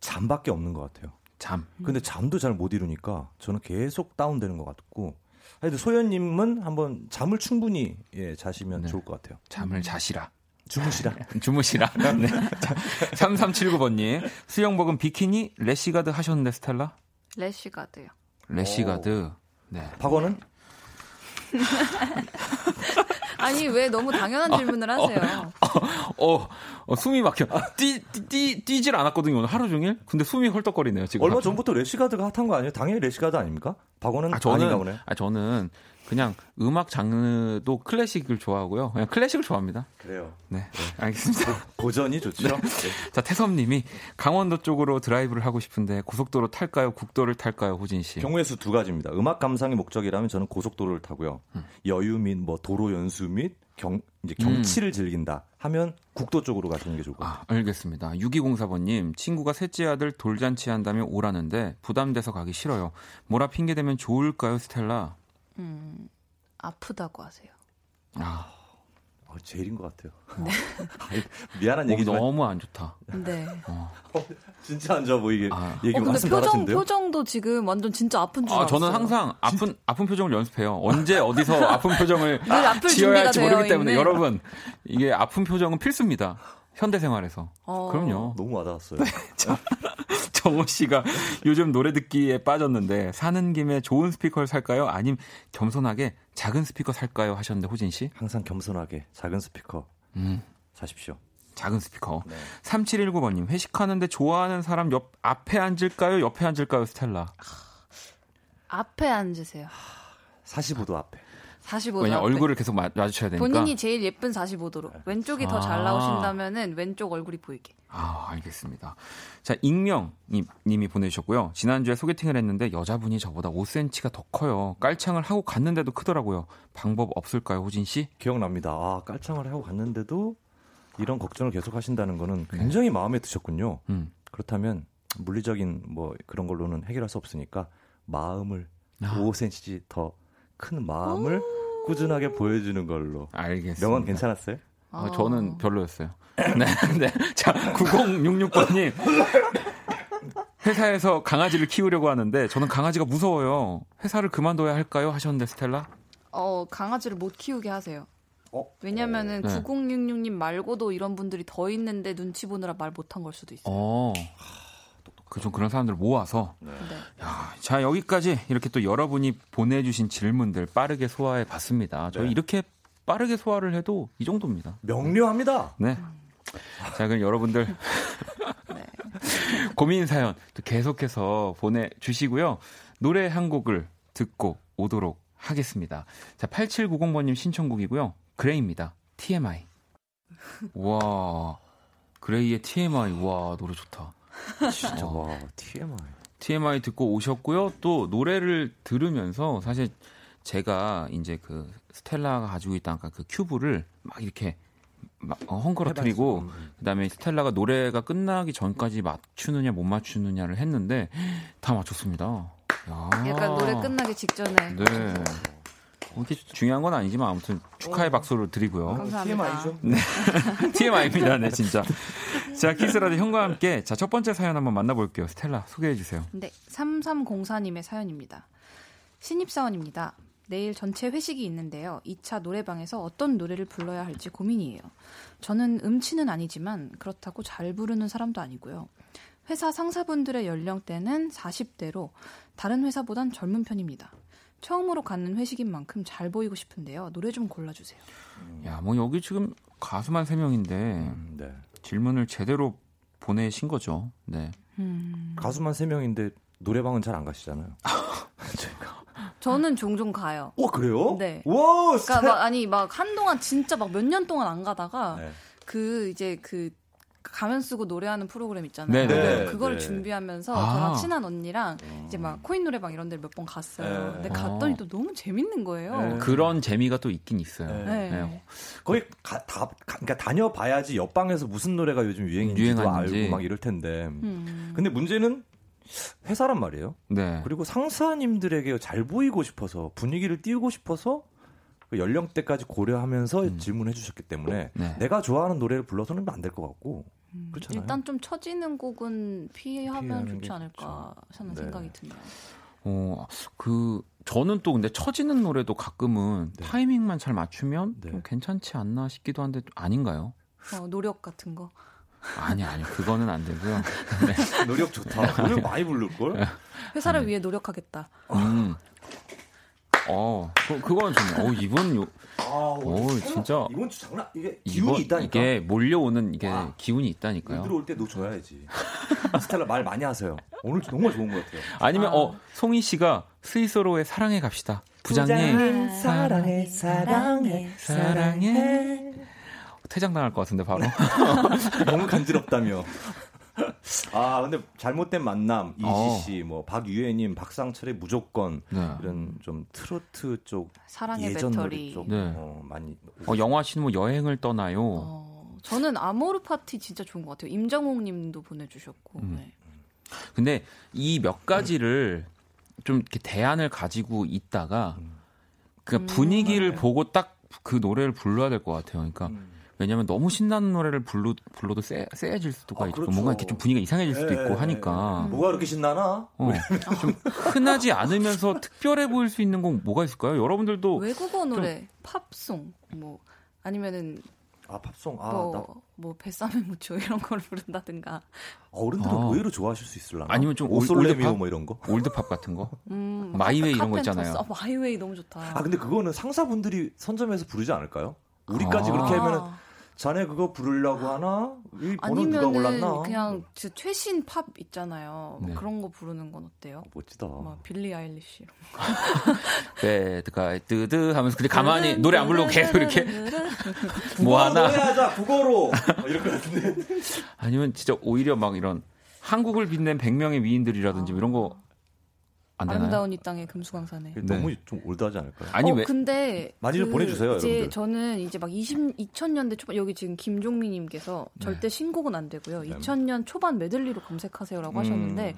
잠밖에 없는 것 같아요. 잠. 근데 잠도 잘 못 이루니까 저는 계속 다운되는 것 같고. 하여튼 소연님은 한번 잠을 충분히 예, 자시면 네. 좋을 것 같아요. 잠을 자시라. 주무시라. 주무시라. 네. 3379번님. 수영복은 비키니, 레시가드 하셨는데, 스텔라? 레시가드요. 레시가드. 네. 박원은? 아니 왜 너무 당연한 질문을 하세요? 어, 어, 어 숨이 막혀. 뛰, 뛰, 뛰질 않았거든요 오늘 하루 종일. 근데 숨이 헐떡거리네요 지금. 얼마 전부터 레시가드가 핫한 거 아니에요? 당연히 레시가드 아닙니까? 박원은 아, 저는, 아닌가 보네. 아 저는 그냥 음악 장르도 클래식을 좋아하고요. 그냥 클래식을 좋아합니다. 그래요. 네, 네. 알겠습니다. 고 전이 좋죠. 네. 네. 자, 태섭님이 강원도 쪽으로 드라이브를 하고 싶은데 고속도로 탈까요? 국도를 탈까요? 호진 씨. 경우의 수 두 가지입니다. 음악 감상이 목적이라면 저는 고속도로를 타고요. 음. 여유 및 뭐 도로 연수 및 경, 이제 경치를 음. 즐긴다 하면 국도 쪽으로 가시는 게 좋을 것 같아요. 아, 알겠습니다. 6204번님, 친구가 셋째 아들 돌잔치 한다며 오라는데 부담돼서 가기 싫어요. 뭐라 핑계대면 좋을까요, 스텔라? 음, 아프다고 하세요. 아. 어, 제일인 것 같아요. 네. 미안한 얘기지만 너무 안 좋다. 네. 어. 진짜 안 좋아 보이게 아. 얘기 어, 말씀 표정 표정도 지금 완전 진짜 아픈 줄 아, 알았어요. 저는 항상 아픈 진짜? 아픈 표정을 연습해요. 언제 어디서 아픈 표정을 지어야 할지 모르기 때문에 여러분 이게 아픈 표정은 필수입니다. 현대 생활에서. 어. 그럼요. 너무 와닿았어요. 네, 정호 씨가 요즘 노래 듣기에 빠졌는데 사는 김에 좋은 스피커를 살까요? 아님 겸손하게 작은 스피커 살까요? 하셨는데 호진 씨? 항상 겸손하게 작은 스피커 음. 사십시오. 작은 스피커. 네. 3719번님 회식하는데 좋아하는 사람 옆 앞에 앉을까요? 옆에 앉을까요? 스텔라. 앞에 앉으세요. 45도 앞에. 45도. 왜냐 얼굴을 계속 마, 주쳐야 되니까. 본인이 제일 예쁜 45도로. 왼쪽이 더잘 나오신다면은 왼쪽 얼굴이 보이게. 아, 알겠습니다. 자, 익명 님이 보내주셨고요. 지난주에 소개팅을 했는데 여자분이 저보다 5cm가 더 커요. 깔창을 하고 갔는데도 크더라고요. 방법 없을까요, 호진 씨? 기억납니다. 아, 깔창을 하고 갔는데도 이런 걱정을 계속 하신다는 거는 네. 굉장히 네. 마음에 드셨군요. 음. 그렇다면 물리적인 뭐 그런 걸로는 해결할 수 없으니까 마음을 아. 5cm 더 큰 마음을 꾸준하게 보여주는 걸로. 알겠습니다. 명언 괜찮았어요? 어, 저는 별로였어요. 네, 네. 자, 9066번님. 회사에서 강아지를 키우려고 하는데 저는 강아지가 무서워요. 회사를 그만둬야 할까요? 하셨는데 스텔라? 어, 강아지를 못 키우게 하세요. 어? 왜냐면은 네. 9066님 말고도 이런 분들이 더 있는데 눈치 보느라 말 못한 걸 수도 있어요. 어. 그 좀 그런 사람들 모아서. 네. 야, 자 여기까지 이렇게 또 여러분이 보내주신 질문들 빠르게 소화해 봤습니다. 저희 네. 이렇게 빠르게 소화를 해도 이 정도입니다. 명료합니다. 네. 자 그럼 여러분들 네. 고민 사연 또 계속해서 보내주시고요. 노래 한 곡을 듣고 오도록 하겠습니다. 자 8790번님 신청곡이고요. 그레이입니다. TMI. 와 그레이의 TMI 와 노래 좋다. 진짜 와 TMI. TMI 듣고 오셨고요. 또 노래를 들으면서 사실 제가 이제 그 스텔라가 가지고 있던 아까 그 큐브를 막 이렇게 막 어, 헝거러뜨리고 음. 그다음에 스텔라가 노래가 끝나기 전까지 맞추느냐 못 맞추느냐를 했는데 다 맞췄습니다. 야. 약간 노래 끝나기 직전에. 네. 이렇게 중요한 건 아니지만 아무튼 축하의 어. 박수를 드리고요. 감사합니다. TMI죠? 네. TMI입니다. 네, 진짜. 자, Kiss Radio 형과 함께 자, 첫 번째 사연 한번 만나볼게요. 스텔라 소개해 주세요. 네. 3304님의 사연입니다. 신입사원입니다. 내일 전체 회식이 있는데요. 2차 노래방에서 어떤 노래를 불러야 할지 고민이에요. 저는 음치는 아니지만 그렇다고 잘 부르는 사람도 아니고요. 회사 상사분들의 연령대는 40대로 다른 회사보단 젊은 편입니다. 처음으로 갖는 회식인 만큼 잘 보이고 싶은데요. 노래 좀 골라주세요. 야, 뭐 여기 지금 가수만 3명인데 음, 네. 질문을 제대로 보내신 거죠. 네. 음... 가수만 3명인데 노래방은 잘 안 가시잖아요. 저는 종종 가요. 와 그래요? 네. 와. 그러니까 막 아니 막 한동안 진짜 막 몇 년 동안 안 가다가 네. 그 이제 그 가면 쓰고 노래하는 프로그램 있잖아요. 네네. 네. 그걸 네. 준비하면서 아. 저랑 친한 언니랑 어. 이제 막 코인 노래방 이런 데를 몇 번 갔어요. 네. 근데 갔더니 또 너무 재밌는 거예요. 네. 그런 재미가 또 있긴 있어요. 네. 네. 거기 가, 다 그러니까 다녀봐야지 옆방에서 무슨 노래가 요즘 유행인지도 알고 막 이럴 텐데. 음. 근데 문제는 회사란 말이에요. 네. 그리고 상사님들에게 잘 보이고 싶어서 분위기를 띄우고 싶어서 그 연령대까지 고려하면서 음. 질문해 주셨기 때문에 네. 내가 좋아하는 노래를 불러서는 안 될 것 같고 음. 그렇잖아요. 일단 좀 처지는 곡은 피하면 좋지 않을까 하는 네. 생각이 드네요. 어, 그 저는 또 근데 처지는 노래도 가끔은 네. 타이밍만 잘 맞추면 네. 좀 괜찮지 않나 싶기도 한데 아닌가요? 어, 노력 같은 거. 아니 아니 그거는 안 되고요. 네. 노력 좋다. 오늘 많이 부를 걸. 회사를 아니. 위해 노력하겠다. 음. 어, 그, 그건 좋네. 어, 이분 요. 아, 오, 진짜. 이건 장난. 이게 기운이 이번, 있다니까. 이게 몰려오는 이게 와. 기운이 있다니까요. 들어올 때너 줘야지. 스텔라 말 많이 하세요. 오늘 정말 좋은 것 같아요. 아니면 아. 어 송희 씨가 스위스로의 사랑해 갑시다. 부장님, 부장님 사랑해 사랑해 사랑해. 퇴장 당할 것 같은데 바로. 너무 간지럽다며. 아 근데 잘못된 만남 이지 어. 씨, 뭐 박유혜님, 박상철의 무조건 네. 이런 좀 트로트 쪽 사랑의 예전 배터리 쪽 네. 어, 많이. 어, 영화 씨는 뭐 여행을 떠나요. 어, 저는 아모르 파티 진짜 좋은 것 같아요. 임정옥님도 보내주셨고. 음. 네. 근데 이 몇 가지를 좀 이렇게 대안을 가지고 있다가 그 분위기를 음, 네. 보고 딱 그 노래를 불러야 될 것 같아요. 그러니까. 음. 왜냐하면 너무 신나는 노래를 불러, 불러도 세, 세해질 수도 아, 있고 그렇죠. 뭔가 이렇게 좀 분위기가 이상해질 수도 네, 있고 하니까 뭐가 그렇게 신나나? 어, 좀 흔하지 않으면서 특별해 보일 수 있는 건 뭐가 있을까요? 여러분들도 외국어 노래, 좀... 팝송 뭐 아니면은 아 팝송 아, 뭐, 나... 뭐 Bésame Mucho 이런 걸 부른다든가 어른들은 아. 의외로 좋아하실 수 있을라나 아니면 좀 올드팝 뭐 이런 거 올드팝 같은 거 음, My Way 이런 거 있잖아요 아, My Way 너무 좋다 아 근데 그거는 상사분들이 선점해서 부르지 않을까요? 우리까지 아. 그렇게 하면은 자네 그거 부르려고 하나? 이 번호 누가 골랐나? 그냥 최신 팝 있잖아요. 뭐 네. 그런 거 부르는 건 어때요? 멋지다. 막 빌리 아일리시 배드가 뜨드 하면서 근데 가만히 노래 안 부르고 계속 이렇게 뭐 하나 하자 국어로 이럴 것 같은데. 아니면 진짜 오히려 막 이런 한국을 빛낸 100명의 위인들이라든지 아. 이런 거안 아름다운 이 땅의 금수강산에. 네. 너무 좀 올드하지 않을까요? 아니 어, 왜? 근데 많이 좀 그, 보내주세요. 이제 여러분들. 저는 이제 막 20, 2000년대 초반 여기 지금 김종민님께서 네. 절대 신곡은 안 되고요. 네. 2000년 초반 메들리로 검색하세요라고 음. 하셨는데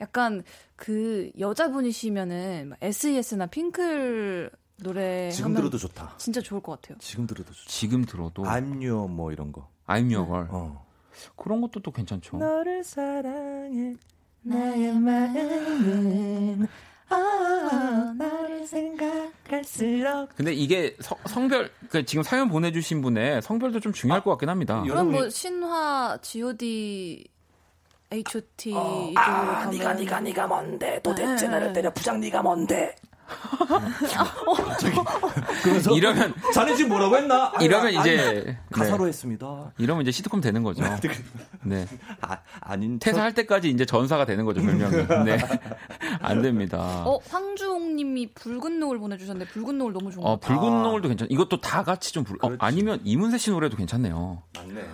약간 그 여자분이시면은 SES나 핑클 노래 지금 들어도 좋다. 진짜 좋을 것 같아요. 지금 들어도 좋다. 지금 들어도 I'm your 뭐 이런 거. I'm your girl. 어. 그런 것도 또 괜찮죠. 너를 사랑해 나의 마음은 아, 나를 생각할수록. 근데 이게 서, 성별, 그 지금 사연 보내주신 분의 성별도 좀 중요할 아, 것 같긴 합니다. 그럼 뭐 신화, G.O.D, H.O.T 어, 아, 가면. 네가 네가 네가 뭔데? 도대체 네. 나를 때려 부장 네가 뭔데? 저기, 그래서 이러면 자네 지금 뭐라고 했나? 이러면 이제 가사로 네. 했습니다. 이러면 이제 시트콤 되는 거죠. 네. 아, 아닌 퇴사할 때까지 이제 전사가 되는 거죠, 별명이. 네. 안 됩니다. 어, 황주홍 님이 붉은 노을 보내 주셨는데 붉은 노을 너무 좋은 것 어, 붉은 아. 노을도 괜찮. 이것도 다 같이 좀 불... 어, 아니면 이문세 씨 노래도 괜찮네요. 맞네.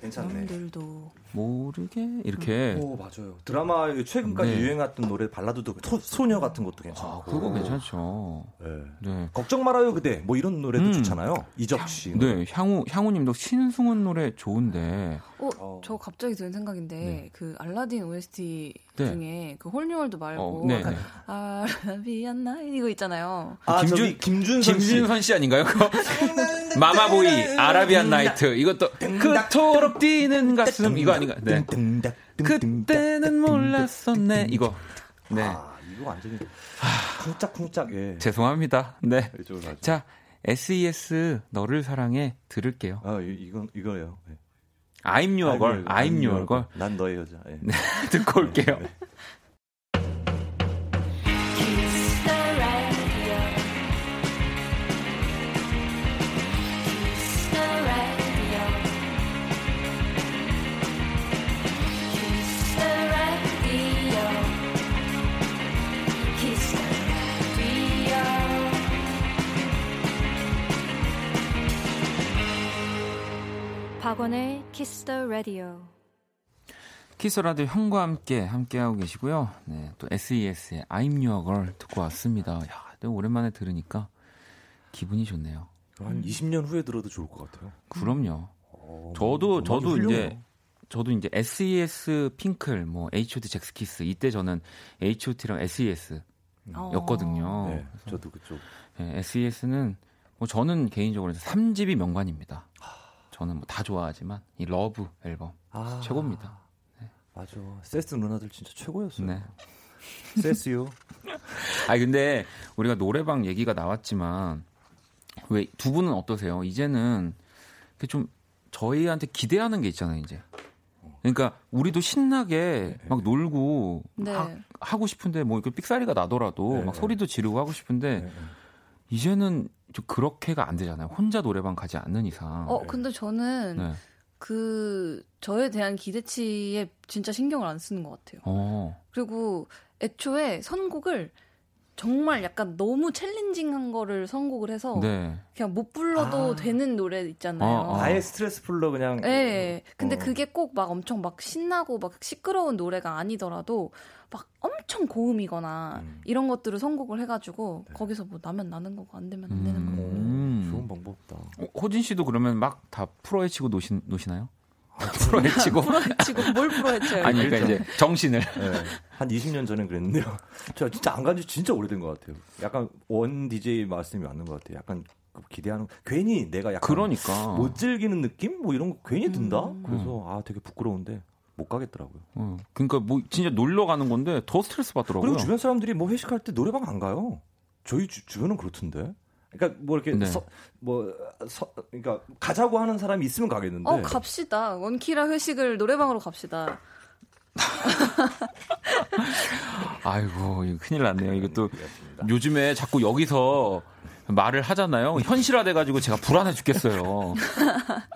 괜찮네. 들도 모르게 이렇게. 오 맞아요. 드라마 최근까지 네. 유행했던 노래 발라드도 소, 소녀 같은 것도 괜찮고. 아, 그거 괜찮죠. 네. 네. 걱정 말아요 그대 뭐 이런 노래도 음. 좋잖아요. 이적 씨. 네, 향우 향우님도 신승훈 노래 좋은데. 어, 어. 저 갑자기 드는 생각인데 네. 그 알라딘 OST 네. 중에 그 Whole New World 말고 어, 네, 네. 아라비안 나이 이거 있잖아요. 아, 김준 김준선, 김준선 씨 아닌가요? 마마보이 아라비안 나이트 이것도 그토록 뛰는 가슴 이거 아닌가? 네. 그때는 몰랐었네 이거. 네. 아, 이거 완전히 쿵짝쿵짝 예. 죄송합니다. 네. 자 SES 너를 사랑해 들을게요. 아 이건 이거예요. 네. I'm your girl. I'm your girl. 난 너의 여자. 예. 네, 듣고 올게요. 박원의 Kiss the Radio. Kiss Radio 형과 함께 함께하고 계시고요. 네, 또 SES의 I'm Your Girl 듣고 왔습니다. 야, 오랜만에 들으니까 기분이 좋네요. 한 20년 후에 들어도 좋을 것 같아요. 그럼요. 어, 저도 저도. 이제 저도 이제 SES 핑클 뭐 H.O.T 젝스키스 이때 저는 H.O.T랑 SES 였거든요. 네, 저도 그쪽. 네, SES는 뭐 저는 개인적으로 3집이 명반입니다. 저는 뭐 다 좋아하지만 이 Love 앨범 아, 최고입니다. 네. 맞아. 세스 누나들 진짜 최고였어요. 네. 세스요. 아 근데 우리가 노래방 얘기가 나왔지만 왜 두 분은 어떠세요? 이제는 좀 저희한테 기대하는 게 있잖아요, 이제. 그러니까 우리도 신나게 네. 막 놀고 네. 하, 고 싶은데 뭐 이렇게 삑사리가 나더라도 네. 막 소리도 지르고 하고 싶은데 네. 이제는 좀 그렇게가 안 되잖아요. 혼자 노래방 가지 않는 이상. 어, 근데 저는 네. 그 저에 대한 기대치에 진짜 신경을 안 쓰는 것 같아요. 어. 그리고 애초에 선곡을 정말 약간 너무 챌린징한 거를 선곡을 해서 네. 그냥 못 불러도 아. 되는 노래 있잖아요. 어, 어. 아 예 스트레스 풀러 그냥. 네. 근데 어. 그게 꼭 막 엄청 막 신나고 막 시끄러운 노래가 아니더라도 막 엄청 고음이거나 음. 이런 것들을 선곡을 해가지고 네. 거기서 뭐 나면 나는 거고 안 되면 안 되는 거고. 음. 좋은 방법다. 어, 호진 씨도 그러면 막 다 풀어헤치고 노시, 노시나요? 풀어헤치고 풀어헤치고 뭘 풀어헤쳐요? 아니 그러니까 이제 정신을 네. 한 20년 전에 그랬는데요. 저 진짜 안 간지 진짜 오래된 것 같아요. 약간 원 DJ 말씀이 맞는 것 같아요. 약간 기대하는 괜히 내가 약간 그러니까 못 즐기는 느낌 뭐 이런 거 괜히 든다. 음. 그래서 아 되게 부끄러운데 못 가겠더라고요. 어. 그러니까 뭐 진짜 놀러 가는 건데 더 스트레스 받더라고요. 그리고 주변 사람들이 뭐 회식할 때 노래방 안 가요. 저희 주, 주변은 그렇던데. 그러니까 뭐 이렇게 네. 서, 뭐 서, 그러니까 가자고 하는 사람이 있으면 가겠는데. 어 갑시다. 원키라 회식을 노래방으로 갑시다. 아이고 이거 큰일 났네요. 이것도 요즘에 자꾸 여기서 말을 하잖아요. 현실화돼가지고 제가 불안해 죽겠어요.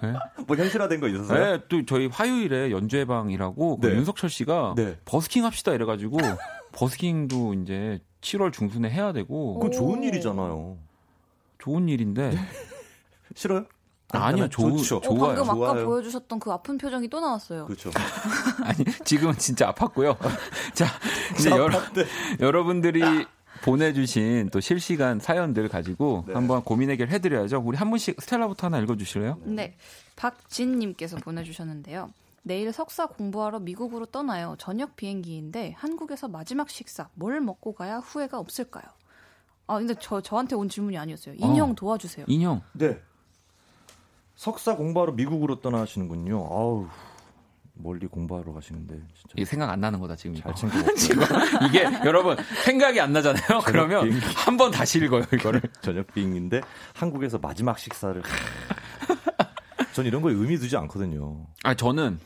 네? 뭐 현실화된 거 있었어요? 네, 또 저희 화요일에 연주회방이라고 그 네. 그 윤석철 씨가 네. 버스킹 합시다 이래가지고 버스킹도 이제 7월 중순에 해야 되고. 그건 좋은 일이잖아요. 좋은 일인데. 싫어요? 아니요, 좋죠. 어, 좋아요. 방금 좋아요. 아까 보여주셨던 그 아픈 표정이 또 나왔어요. 그렇죠. 아니, 지금은 진짜 아팠고요. 자, 이제 여러, 여러분들이 보내주신 또 실시간 사연들 가지고 네. 한번 고민 해결 해드려야죠. 우리 한 분씩 스텔라부터 하나 읽어주실래요? 네. 박진님께서 보내주셨는데요. 내일 석사 공부하러 미국으로 떠나요. 저녁 비행기인데 한국에서 마지막 식사 뭘 먹고 가야 후회가 없을까요? 아 근데 저 저한테 온 질문이 아니었어요. 인형 어. 도와주세요. 인형. 네. 석사 공부하러 미국으로 떠나시는군요. 아우 멀리 공부하러 가시는데 진짜 이게 생각 안 나는 거다 지금 잘 챙겨 지금 이게 여러분 생각이 안 나잖아요. 그러면 한 번 다시 읽어요 이거를 저녁 비행인데 한국에서 마지막 식사를 전 이런 거에 의미 두지 않거든요. 아 저는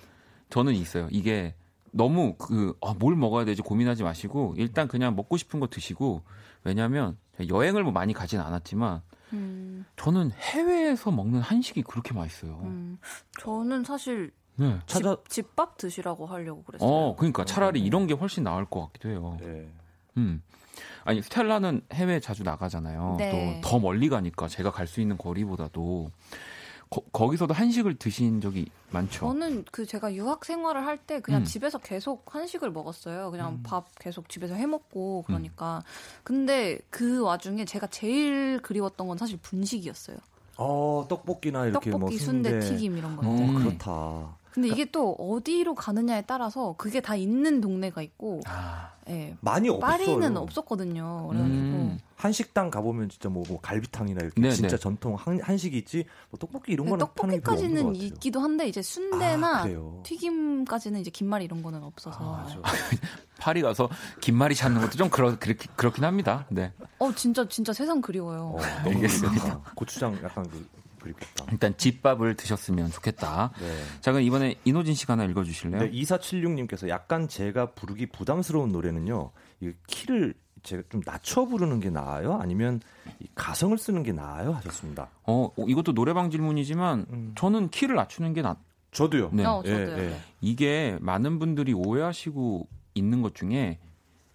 저는 있어요. 이게 너무 그뭘 아, 먹어야 되지 고민하지 마시고 일단 그냥 먹고 싶은 거 드시고 왜냐하면 여행을 뭐 많이 가진 않았지만 음. 저는 해외에서 먹는 한식이 그렇게 맛있어요. 음. 저는 사실 네. 찾아 집, 밥 드시라고 하려고 그랬어요. 어, 그러니까 차라리 어. 이런 게 훨씬 나을 것 같기도 해요. 네. 음. 아니 스텔라는 해외 자주 나가잖아요. 네. 또더 멀리 가니까 제가 갈 수 있는 거리보다도 거, 기서도 한식을 드신 적이 많죠. 저는 그 제가 유학 생활을 할 때 그냥 음. 집에서 계속 한식을 먹었어요. 그냥 음. 밥 계속 집에서 해 먹고 그러니까. 음. 근데 그 와중에 제가 제일 그리웠던 건 사실 분식이었어요. 어, 떡볶이나 이렇게 떡볶이, 뭐 순대, 튀김 이런 것들. 어, 그렇다. 근데 이게 또 어디로 가느냐에 따라서 그게 다 있는 동네가 있고, 아, 예, 많이 없어요. 파리는 없었거든요. 그래가지고 음. 한식당 가보면 진짜 뭐, 뭐 갈비탕이나 이렇게 네네. 진짜 전통 한, 한식이 있지, 뭐 떡볶이 이런 거는 떡볶이까지는 있기도 한데 이제 순대나 아, 튀김까지는 이제 김말이 이런 거는 없어서. 아, 파리 가서 김말이 찾는 것도 좀 그렇, 그렇긴, 그렇긴 합니다. 네. 어 진짜 진짜 세상 그리워요. 어, 알겠습니다. 고추장 약간 그 그립겠다. 일단 집밥을 드셨으면 좋겠다. 네. 자, 그럼 이번에 이노진 씨가 하나 읽어주실래요? 네, 2476님께서 약간 제가 부르기 부담스러운 노래는요. 이 키를 제가 좀 낮춰 부르는 게 나아요? 아니면 가성을 쓰는 게 나아요? 하셨습니다. 어, 이것도 노래방 질문이지만 음. 저는 키를 낮추는 게 낫. 저도요. 네. 어, 저도요. 예, 예. 이게 많은 분들이 오해하시고 있는 것 중에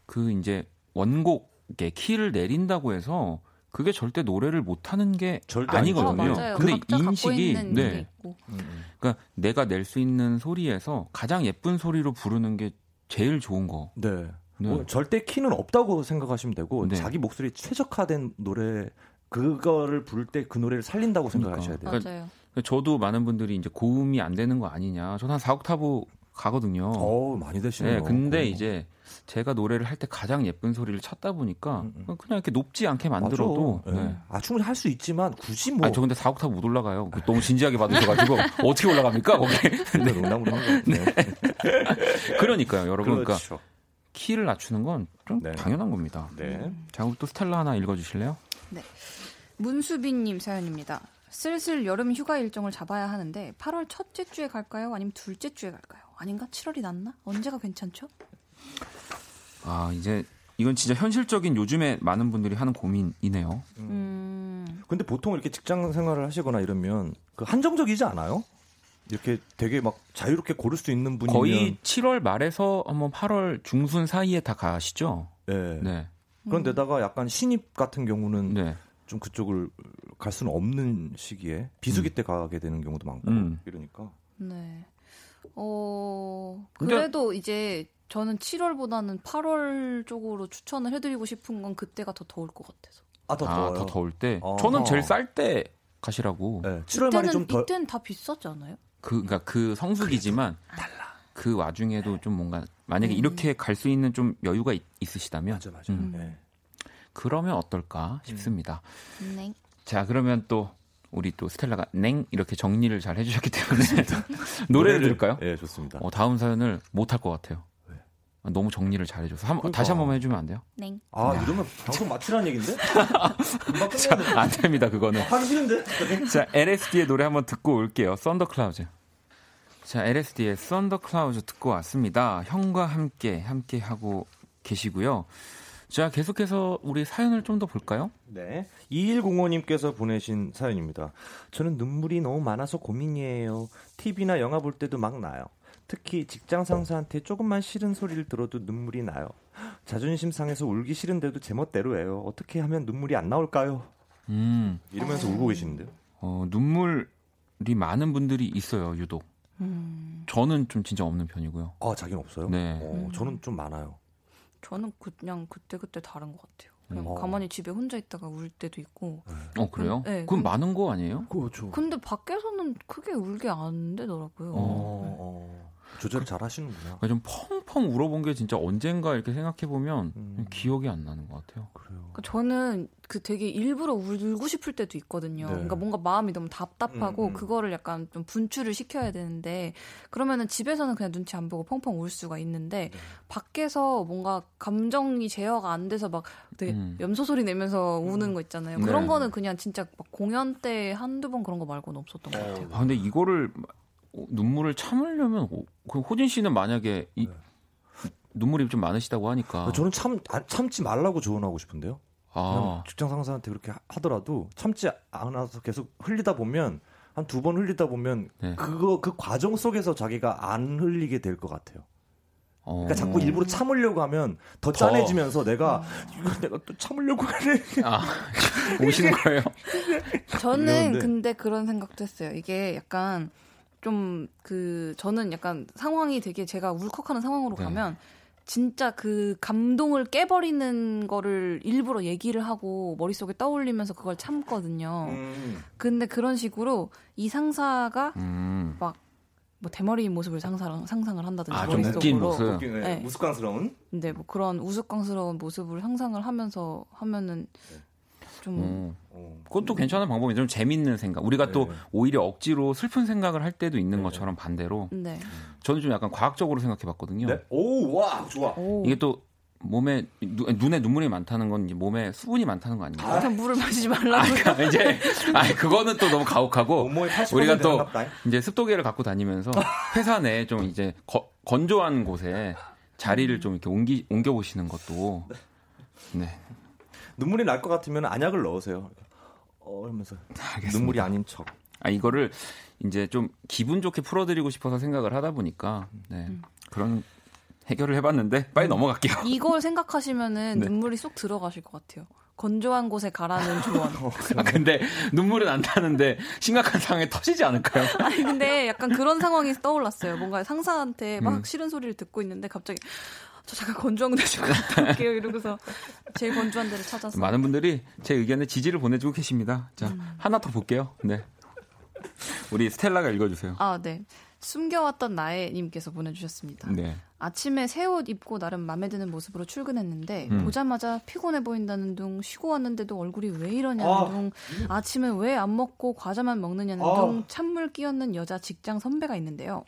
그 이제 원곡에 키를 내린다고 해서 그게 절대 노래를 못하는 게 아니거든요. 어, 근데 인식이 네. 음, 음. 그러니까 내가 낼 수 있는 소리에서 가장 예쁜 소리로 부르는 게 제일 좋은 거. 네. 네. 뭐 절대 키는 없다고 생각하시면 되고 네. 자기 목소리 최적화된 노래 그거를 부를 때 그 노래를 살린다고 그러니까. 생각하셔야 돼요. 맞아요. 그러니까 저도 많은 분들이 이제 고음이 안 되는 거 아니냐. 저는 한 4옥타브 가거든요. 어, 많이 되시네요. 네, 근데 이제 제가 노래를 할 때 가장 예쁜 소리를 찾다 보니까 음, 음. 그냥 이렇게 높지 않게 만들어도 네. 네. 아 충분히 할 수 있지만 굳이 뭐. 아저 근데 4옥타브 못 올라가요. 너무 진지하게 받으셔가지고 어떻게 올라갑니까 거기? 네. 농담으로 한 네. 그러니까요, 여러분. 그러니까 그렇죠. 그러니까 키를 낮추는 건좀 네. 당연한 겁니다. 네. 자, 그럼 또 스텔라 하나 읽어주실래요? 네. 문수빈님 사연입니다. 슬슬 여름 휴가 일정을 잡아야 하는데 8월 첫째 주에 갈까요? 아니면 둘째 주에 갈까요? 아닌가? 7월이 낫나? 언제가 괜찮죠? 아 이제 이건 진짜 현실적인 요즘에 많은 분들이 하는 고민이네요. 음. 근데 보통 이렇게 직장 생활을 하시거나 이러면 그 한정적이지 않아요? 이렇게 되게 막 자유롭게 고를 수 있는 분이면 거의 7월 말에서 한번 8월 중순 사이에 다 가시죠. 네. 네. 그런데다가 약간 신입 같은 경우는 네. 좀 그쪽을 갈 수는 없는 시기에 비수기 음. 때 가게 되는 경우도 많고 음. 이러니까. 네. 어 그래도 이제 저는 7월보다는 8월 쪽으로 추천을 해드리고 싶은 건 그때가 더 더울 것 같아서. 아, 더, 아, 더 더울 때? 어허. 저는 제일 쌀 때 가시라고. 네, 7월 말이 좀 더. 이때는 다 비싸지 않아요? 그, 그러니까 그 성수기지만 달라. 그 와중에도 좀 뭔가 만약에 음. 이렇게 갈 수 있는 좀 여유가 있, 으시다면 맞아, 맞아. 음. 네. 그러면 어떨까 싶습니다. 음. 네. 자, 그러면 또 우리 또 스텔라가 냉 이렇게 정리를 잘 해주셨기 때문에 노래를 들을까요? 네, 좋습니다. 어, 다음 사연을 못 할 것 같아요. 너무 정리를 잘해줘서 한, 그러니까. 다시 한 번만 해주면 안 돼요? 네. 아 이러면 방송 마치라는 얘긴데? 자, 안 됩니다 그거는. 하기 싫은데? 자 LSD의 노래 한번 듣고 올게요. 썬더 클라우즈. 자 LSD의 썬더 클라우즈 듣고 왔습니다. 형과 함께 함께 하고 계시고요. 자 계속해서 우리 사연을 좀 더 볼까요? 네. 2105님께서 보내신 사연입니다. 저는 눈물이 너무 많아서 고민이에요. TV나 영화 볼 때도 막 나요. 특히 직장 상사한테 조금만 싫은 소리를 들어도 눈물이 나요. 자존심 상해서 울기 싫은데도 제멋대로예요. 어떻게 하면 눈물이 안 나올까요? 음. 이러면서 울고 계시는데요. 어, 눈물 많은 분들이 있어요, 유독. 음. 저는 좀 진짜 없는 편이고요. 아, 자기는 없어요? 네. 어, 음. 저는 좀 많아요. 저는 그냥 그때그때 다른 것 같아요. 그냥 어. 가만히 집에 혼자 있다가 울 때도 있고. 네. 어 그래요? 네. 그럼 많은 거 아니에요? 그렇죠. 근데 밖에서는 크게 울게 안 되더라고요. 어, 어. 조절 잘 하시는구나. 좀 펑펑 울어본 게 진짜 언젠가 이렇게 생각해 보면 음. 기억이 안 나는 것 같아요. 그래요. 그러니까 저는 그 되게 일부러 울고 싶을 때도 있거든요. 네. 그러니까 뭔가 마음이 너무 답답하고 음, 음. 그거를 약간 좀 분출을 시켜야 되는데 그러면은 집에서는 그냥 눈치 안 보고 펑펑 울 수가 있는데 네. 밖에서 뭔가 감정이 제어가 안 돼서 막 되게 음. 염소 소리 내면서 우는 음. 거 있잖아요. 그런 네. 거는 그냥 진짜 막 공연 때 한두 번 그런 거 말고는 없었던 것 어. 같아요. 아, 근데 이거를 눈물을 참으려면 그 호진 씨는 만약에 이, 네. 눈물이 좀 많으시다고 하니까 아, 저는 참 아, 참지 말라고 조언하고 싶은데요. 아. 직장 상사한테 그렇게 하더라도 참지 않아서 계속 흘리다 보면 한 두 번 흘리다 보면 네. 그거 그 과정 속에서 자기가 안 흘리게 될 것 같아요. 어. 그러니까 자꾸 일부러 참으려고 하면 더, 더. 짠해지면서 내가 어. 이거 내가 또 참으려고 하네. 아 오시는 거예요? 저는 근데 그런 생각도 했어요. 이게 약간 좀 그 저는 약간 상황이 되게 제가 울컥하는 상황으로 네. 가면 진짜 그 감동을 깨버리는 거를 일부러 얘기를 하고 머릿속에 떠올리면서 그걸 참거든요. 음. 근데 그런 식으로 이 상사가 음. 막뭐 대머리인 모습을 상상, 상상을 한다든지 아, 머릿속으로 모습. 네. 네. 우스꽝스러운 네, 뭐 그런 우스꽝스러운 모습을 상상을 하면서 하면은 네. 좀 음. 그것도 괜찮은 방법이 좀 재밌는 생각. 우리가 네. 또 오히려 억지로 슬픈 생각을 할 때도 있는 네. 것처럼 반대로. 네. 저는 좀 약간 과학적으로 생각해봤거든요. 네? 오, 와, 좋아. 오. 이게 또 몸에 누, 눈에 눈물이 많다는 건 이제 몸에 수분이 많다는 거 아닙니까? 아, 물을 마시지 말라고. 아, 이제 아 그거는 또 너무 가혹하고 우리가 또 이제 습도계를 갖고 다니면서 회사 내에 좀 이제 거, 건조한 곳에 자리를 좀 이렇게 옮기 옮겨 보시는 것도 네. 눈물이 날 것 같으면 안약을 넣으세요. 어, 이러면서 알겠습니다. 눈물이 아닌 척. 아 이거를 이제 좀 기분 좋게 풀어드리고 싶어서 생각을 하다 보니까 네, 음. 그런 해결을 해봤는데 빨리 음. 넘어갈게요. 이걸 생각하시면은 네. 눈물이 쏙 들어가실 것 같아요. 건조한 곳에 가라는 조언. 어, 아, 근데 눈물은 안 나는데 심각한 상황에 터지지 않을까요? 아니 근데 약간 그런 상황이 떠올랐어요. 뭔가 상사한테 막 음. 싫은 소리를 듣고 있는데 갑자기 저 잠깐 건조한 데 좀 갔다 올게요. 이러고서 제일 건조한 데를 찾아서. 많은 분들이 제 의견에 지지를 보내주고 계십니다. 자, 음. 하나 더 볼게요. 네. 우리 스텔라가 읽어주세요. 아, 네. 숨겨왔던 나의님께서 보내주셨습니다. 네. 아침에 새 옷 입고 나름 마음에 드는 모습으로 출근했는데 음. 보자마자 피곤해 보인다는 둥 쉬고 왔는데도 얼굴이 왜 이러냐는 아. 둥 아침에 왜 안 먹고 과자만 먹느냐는 아. 둥 찬물 끼얹는 여자 직장 선배가 있는데요.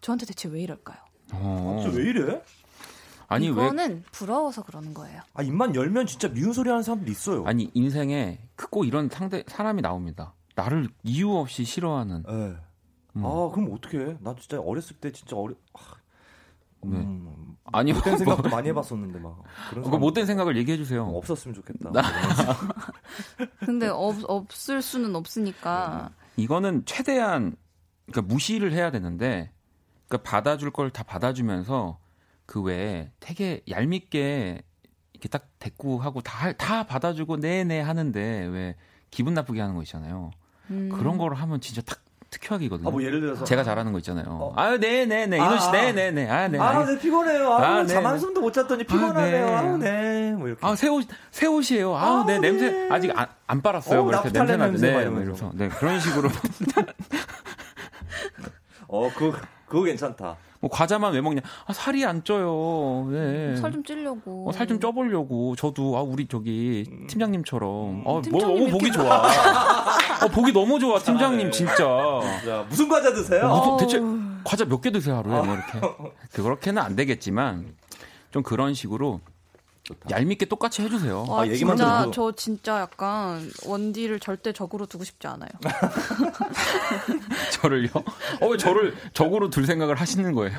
저한테 대체 왜 이럴까요? 어. 왜 이래? 아니 이거는 왜... 부러워서 그러는 거예요. 아 입만 열면 진짜 미운 소리 하는 사람들 있어요. 아니 인생에 크고 이런 상대 사람이 나옵니다. 나를 이유 없이 싫어하는. 네. 음. 아 그럼 어떻게? 나 진짜 어렸을 때 진짜 어려. 아, 네. 음, 아니 못된 생각도 많이 해봤었는데 막 그런 그 못된 생각을 얘기해 주세요. 없었으면 좋겠다. 근데 없, 없을 수는 없으니까. 이거는 최대한 그러니까 무시를 해야 되는데 그러니까 받아줄 걸 다 받아주면서 그 외에 되게 얄밉게 이렇게 딱 대꾸하고 다, 다 받아주고 네네 하는데 왜 기분 나쁘게 하는 거 있잖아요. 음. 그런 거를 하면 진짜 딱 특효약이거든요. 아, 뭐 예를 들어서 제가 잘하는 거 있잖아요. 어. 아, 네, 네, 네, 이노 씨, 네, 네, 네, 아, 네. 아, 네, 피곤해요. 아, 아 네, 잠 네. 한숨도 못 잤더니 피곤하네요. 아, 네. 아, 네, 뭐 이렇게. 아, 새 옷, 새 옷이에요. 아, 아 네, 네, 냄새 아직 안, 안 빨았어요. 어, 뭐 이렇게 냄새 나는데, 네, 뭐 이러면서, 네, 그런 식으로. 어, 그, 그거 괜찮다. 뭐 과자만 왜 먹냐? 아, 살이 안 쪄요. 네. 살 좀 찌려고. 어, 살좀 쪄보려고. 저도 아 우리 저기 음. 팀장님처럼. 아, 뭐 너무 보기 좋아. 어, 보기 너무 좋아 팀장님 진짜. 야, 무슨 과자 드세요? 어, 무슨, 대체 과자 몇 개 드세요 하루에? 뭐 이렇게. 그렇게는 안 되겠지만 좀 그런 식으로 좋다. 얄밉게 똑같이 해주세요. 아, 아 얘기만 진짜 들어도. 저 진짜 약간 원디를 절대 적으로 두고 싶지 않아요. 저를요? 어, 왜 저를 적으로 둘 생각을 하시는 거예요?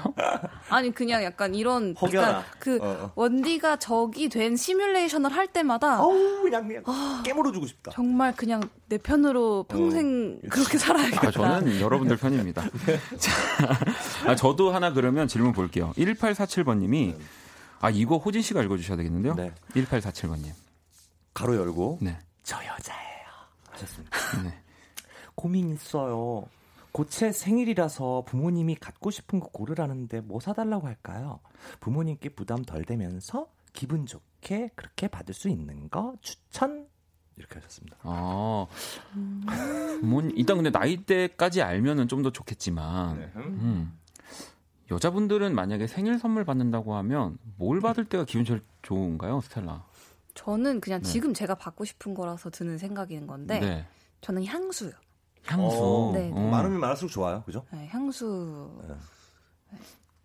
아니 그냥 약간 이런 약간 그 어, 어. 원디가 적이 된 시뮬레이션을 할 때마다 어우 그냥 그냥 아, 깨물어 주고 싶다. 정말 그냥 내 편으로 평생 어, 그렇게 살아야겠다. 아, 저는 여러분들 편입니다. 자, 아, 저도 하나 그러면 질문 볼게요. 1847번님이 아, 이거 호진 씨가 읽어주셔야 되겠는데요? 네. 1847번님. 가로 열고. 네. 저 여자예요. 하셨습니다. 네. 고민 있어요. 고체 생일이라서 부모님이 갖고 싶은 거 고르라는데 뭐 사달라고 할까요? 부모님께 부담 덜 되면서 기분 좋게 그렇게 받을 수 있는 거 추천 이렇게 하셨습니다. 아, 뭐 일단 근데 나이대까지 알면은 좀 더 좋겠지만, 네. 음. 여자분들은 만약에 생일 선물 받는다고 하면 뭘 받을 때가 기분 제일 좋은가요, 스텔라? 저는 그냥 네. 지금 제가 받고 싶은 거라서 드는 생각인 건데, 네. 저는 향수요. 향수. 어, 네, 네. 많으면 많을수록 좋아요, 그죠? 네, 향수. 네.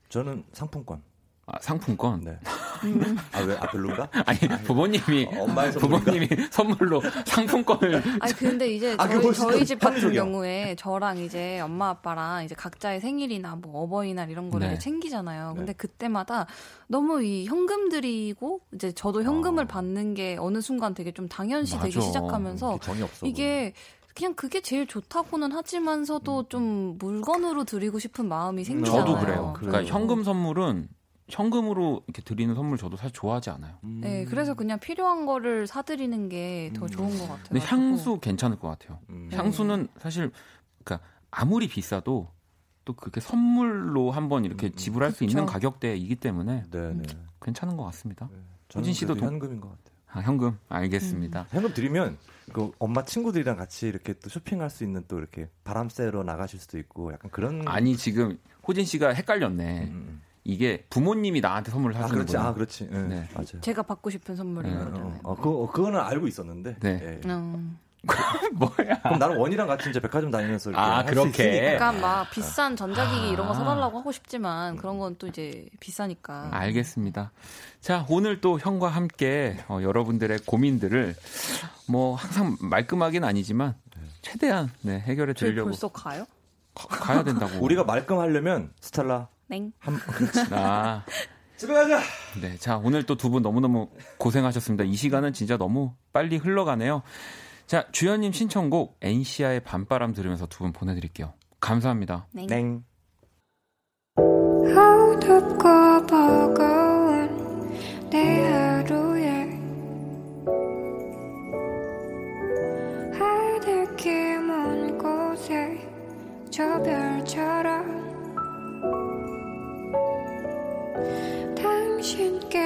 저는 상품권. 아, 상품권. 네. 음. 아왜 아, 별론가? 아니 부모님이 어, 엄마의 부모님이 선물로 상품권을. 아니 근데 이제 아, 저희, 저희 집 같은 경우에 저랑 이제 엄마 아빠랑 이제 각자의 생일이나 뭐 어버이날 이런 거를 네. 챙기잖아요. 근데 네. 그때마다 너무 이 현금 들이고 이제 저도 현금을 어. 받는 게 어느 순간 되게 좀 당연시 맞아. 되기 시작하면서 이게 그냥 그게 제일 좋다고는 하지만서도 음. 좀 물건으로 드리고 싶은 마음이 생기잖아요. 저도 그래요. 그러니까 현금 선물은 현금으로 이렇게 드리는 선물 저도 사실 좋아하지 않아요. 음. 네, 그래서 그냥 필요한 거를 사드리는 게더 음. 좋은 것 같아요. 근데 향수 괜찮을 것 같아요. 음. 향수는 사실 그러니까 아무리 비싸도 또 그렇게 선물로 한번 이렇게 음, 음. 지불할 수 있는 가격대이기 때문에 네, 네. 괜찮은 것 같습니다. 네. 호진 씨도 도... 현금인 것 같아요. 아, 현금 알겠습니다. 현금 드리면 그 엄마 친구들이랑 같이 이렇게 또 쇼핑할 수 있는 또 이렇게 바람 쐬러 나가실 수도 있고 약간 그런 아니 지금 호진 씨가 헷갈렸네. 이게 부모님이 나한테 선물을 아, 사주는 거예요. 아, 그렇지. 네, 네. 맞아요. 제가 받고 싶은 선물인 네, 거잖아요. 어, 그, 그거는 알고 있었는데. 네. 예. 음. 뭐야? 그럼 나는 원이랑 같이 이제 백화점 다니면서 이렇게 아 그렇게 약간 막 비싼 전자기기 아. 이런 거 사달라고 하고 싶지만 그런 건 또 이제 비싸니까. 알겠습니다. 자 오늘 또 형과 함께 어, 여러분들의 고민들을 뭐 항상 말끔하긴 아니지만 최대한 네, 해결해 드리려고. 벌써 가요? 가, 야 된다고. 우리가 말끔하려면 스텔라 땡. 한, 그렇지. 아. 집에 가자. 네, 자 오늘 또 두 분 너무 너무 고생하셨습니다. 이 시간은 진짜 너무 빨리 흘러가네요. 자 주연님 신청곡 엔시아의 밤바람 들으면서 두 분 보내드릴게요. 감사합니다. 네. 네. 어둡고 버거운 내 하루에 하늘길 먼 곳에 저 별처럼 당신께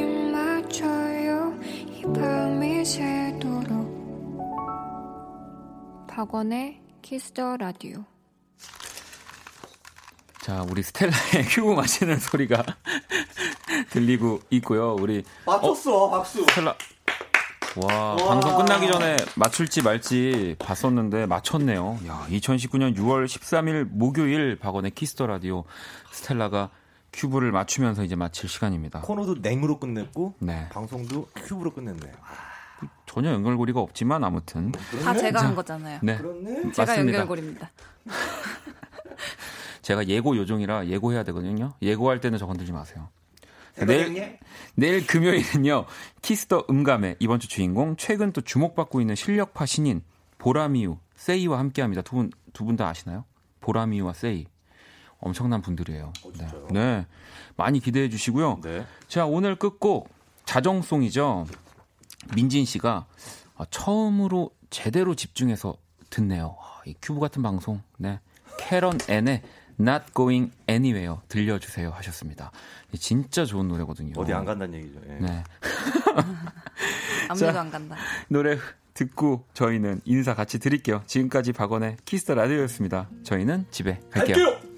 입 맞춰요 이 밤이 새도록 박원의 Kiss the Radio 자, 우리 스텔라의 큐브 마시는 소리가 들리고 있고요. 우리 맞췄어, 어, 박수. 스텔라 와, 와, 방송 끝나기 전에 맞출지 말지 봤었는데 맞췄네요. 야, 2019년 6월 13일 목요일 박원의 Kiss the Radio 스텔라가 큐브를 맞추면서 이제 마칠 시간입니다. 코너도 냉으로 끝냈고 네. 방송도 큐브로 끝냈네요. 전혀 연결고리가 없지만 아무튼 다 제가 한 거잖아요. 네, 그렇네. 제가 맞습니다. 연결고리입니다. 제가 예고 요정이라 예고해야 되거든요. 예고할 때는 저 건들지 마세요. 내일, 내일 금요일은요, 키스 더 음감의 이번 주 주인공, 최근 또 주목받고 있는 실력파 신인, 보라미유, 세이와 함께 합니다. 두 분, 두 분 다 아시나요? 보라미유와 세이. 엄청난 분들이에요. 어, 네. 네. 많이 기대해 주시고요. 네. 자, 오늘 끝곡 자정송이죠. 민진 씨가 아, 처음으로 제대로 집중해서 듣네요. 아, 이 큐브 같은 방송. 네. 케렌 앤의 Not Going Anywhere 들려주세요 하셨습니다. 진짜 좋은 노래거든요. 어디 안 간다는 얘기죠. 예. 네. 아무도 안 간다. 노래 듣고 저희는 인사 같이 드릴게요. 지금까지 박원의 키스 더 라디오였습니다. 저희는 집에 갈게요. 갈게요.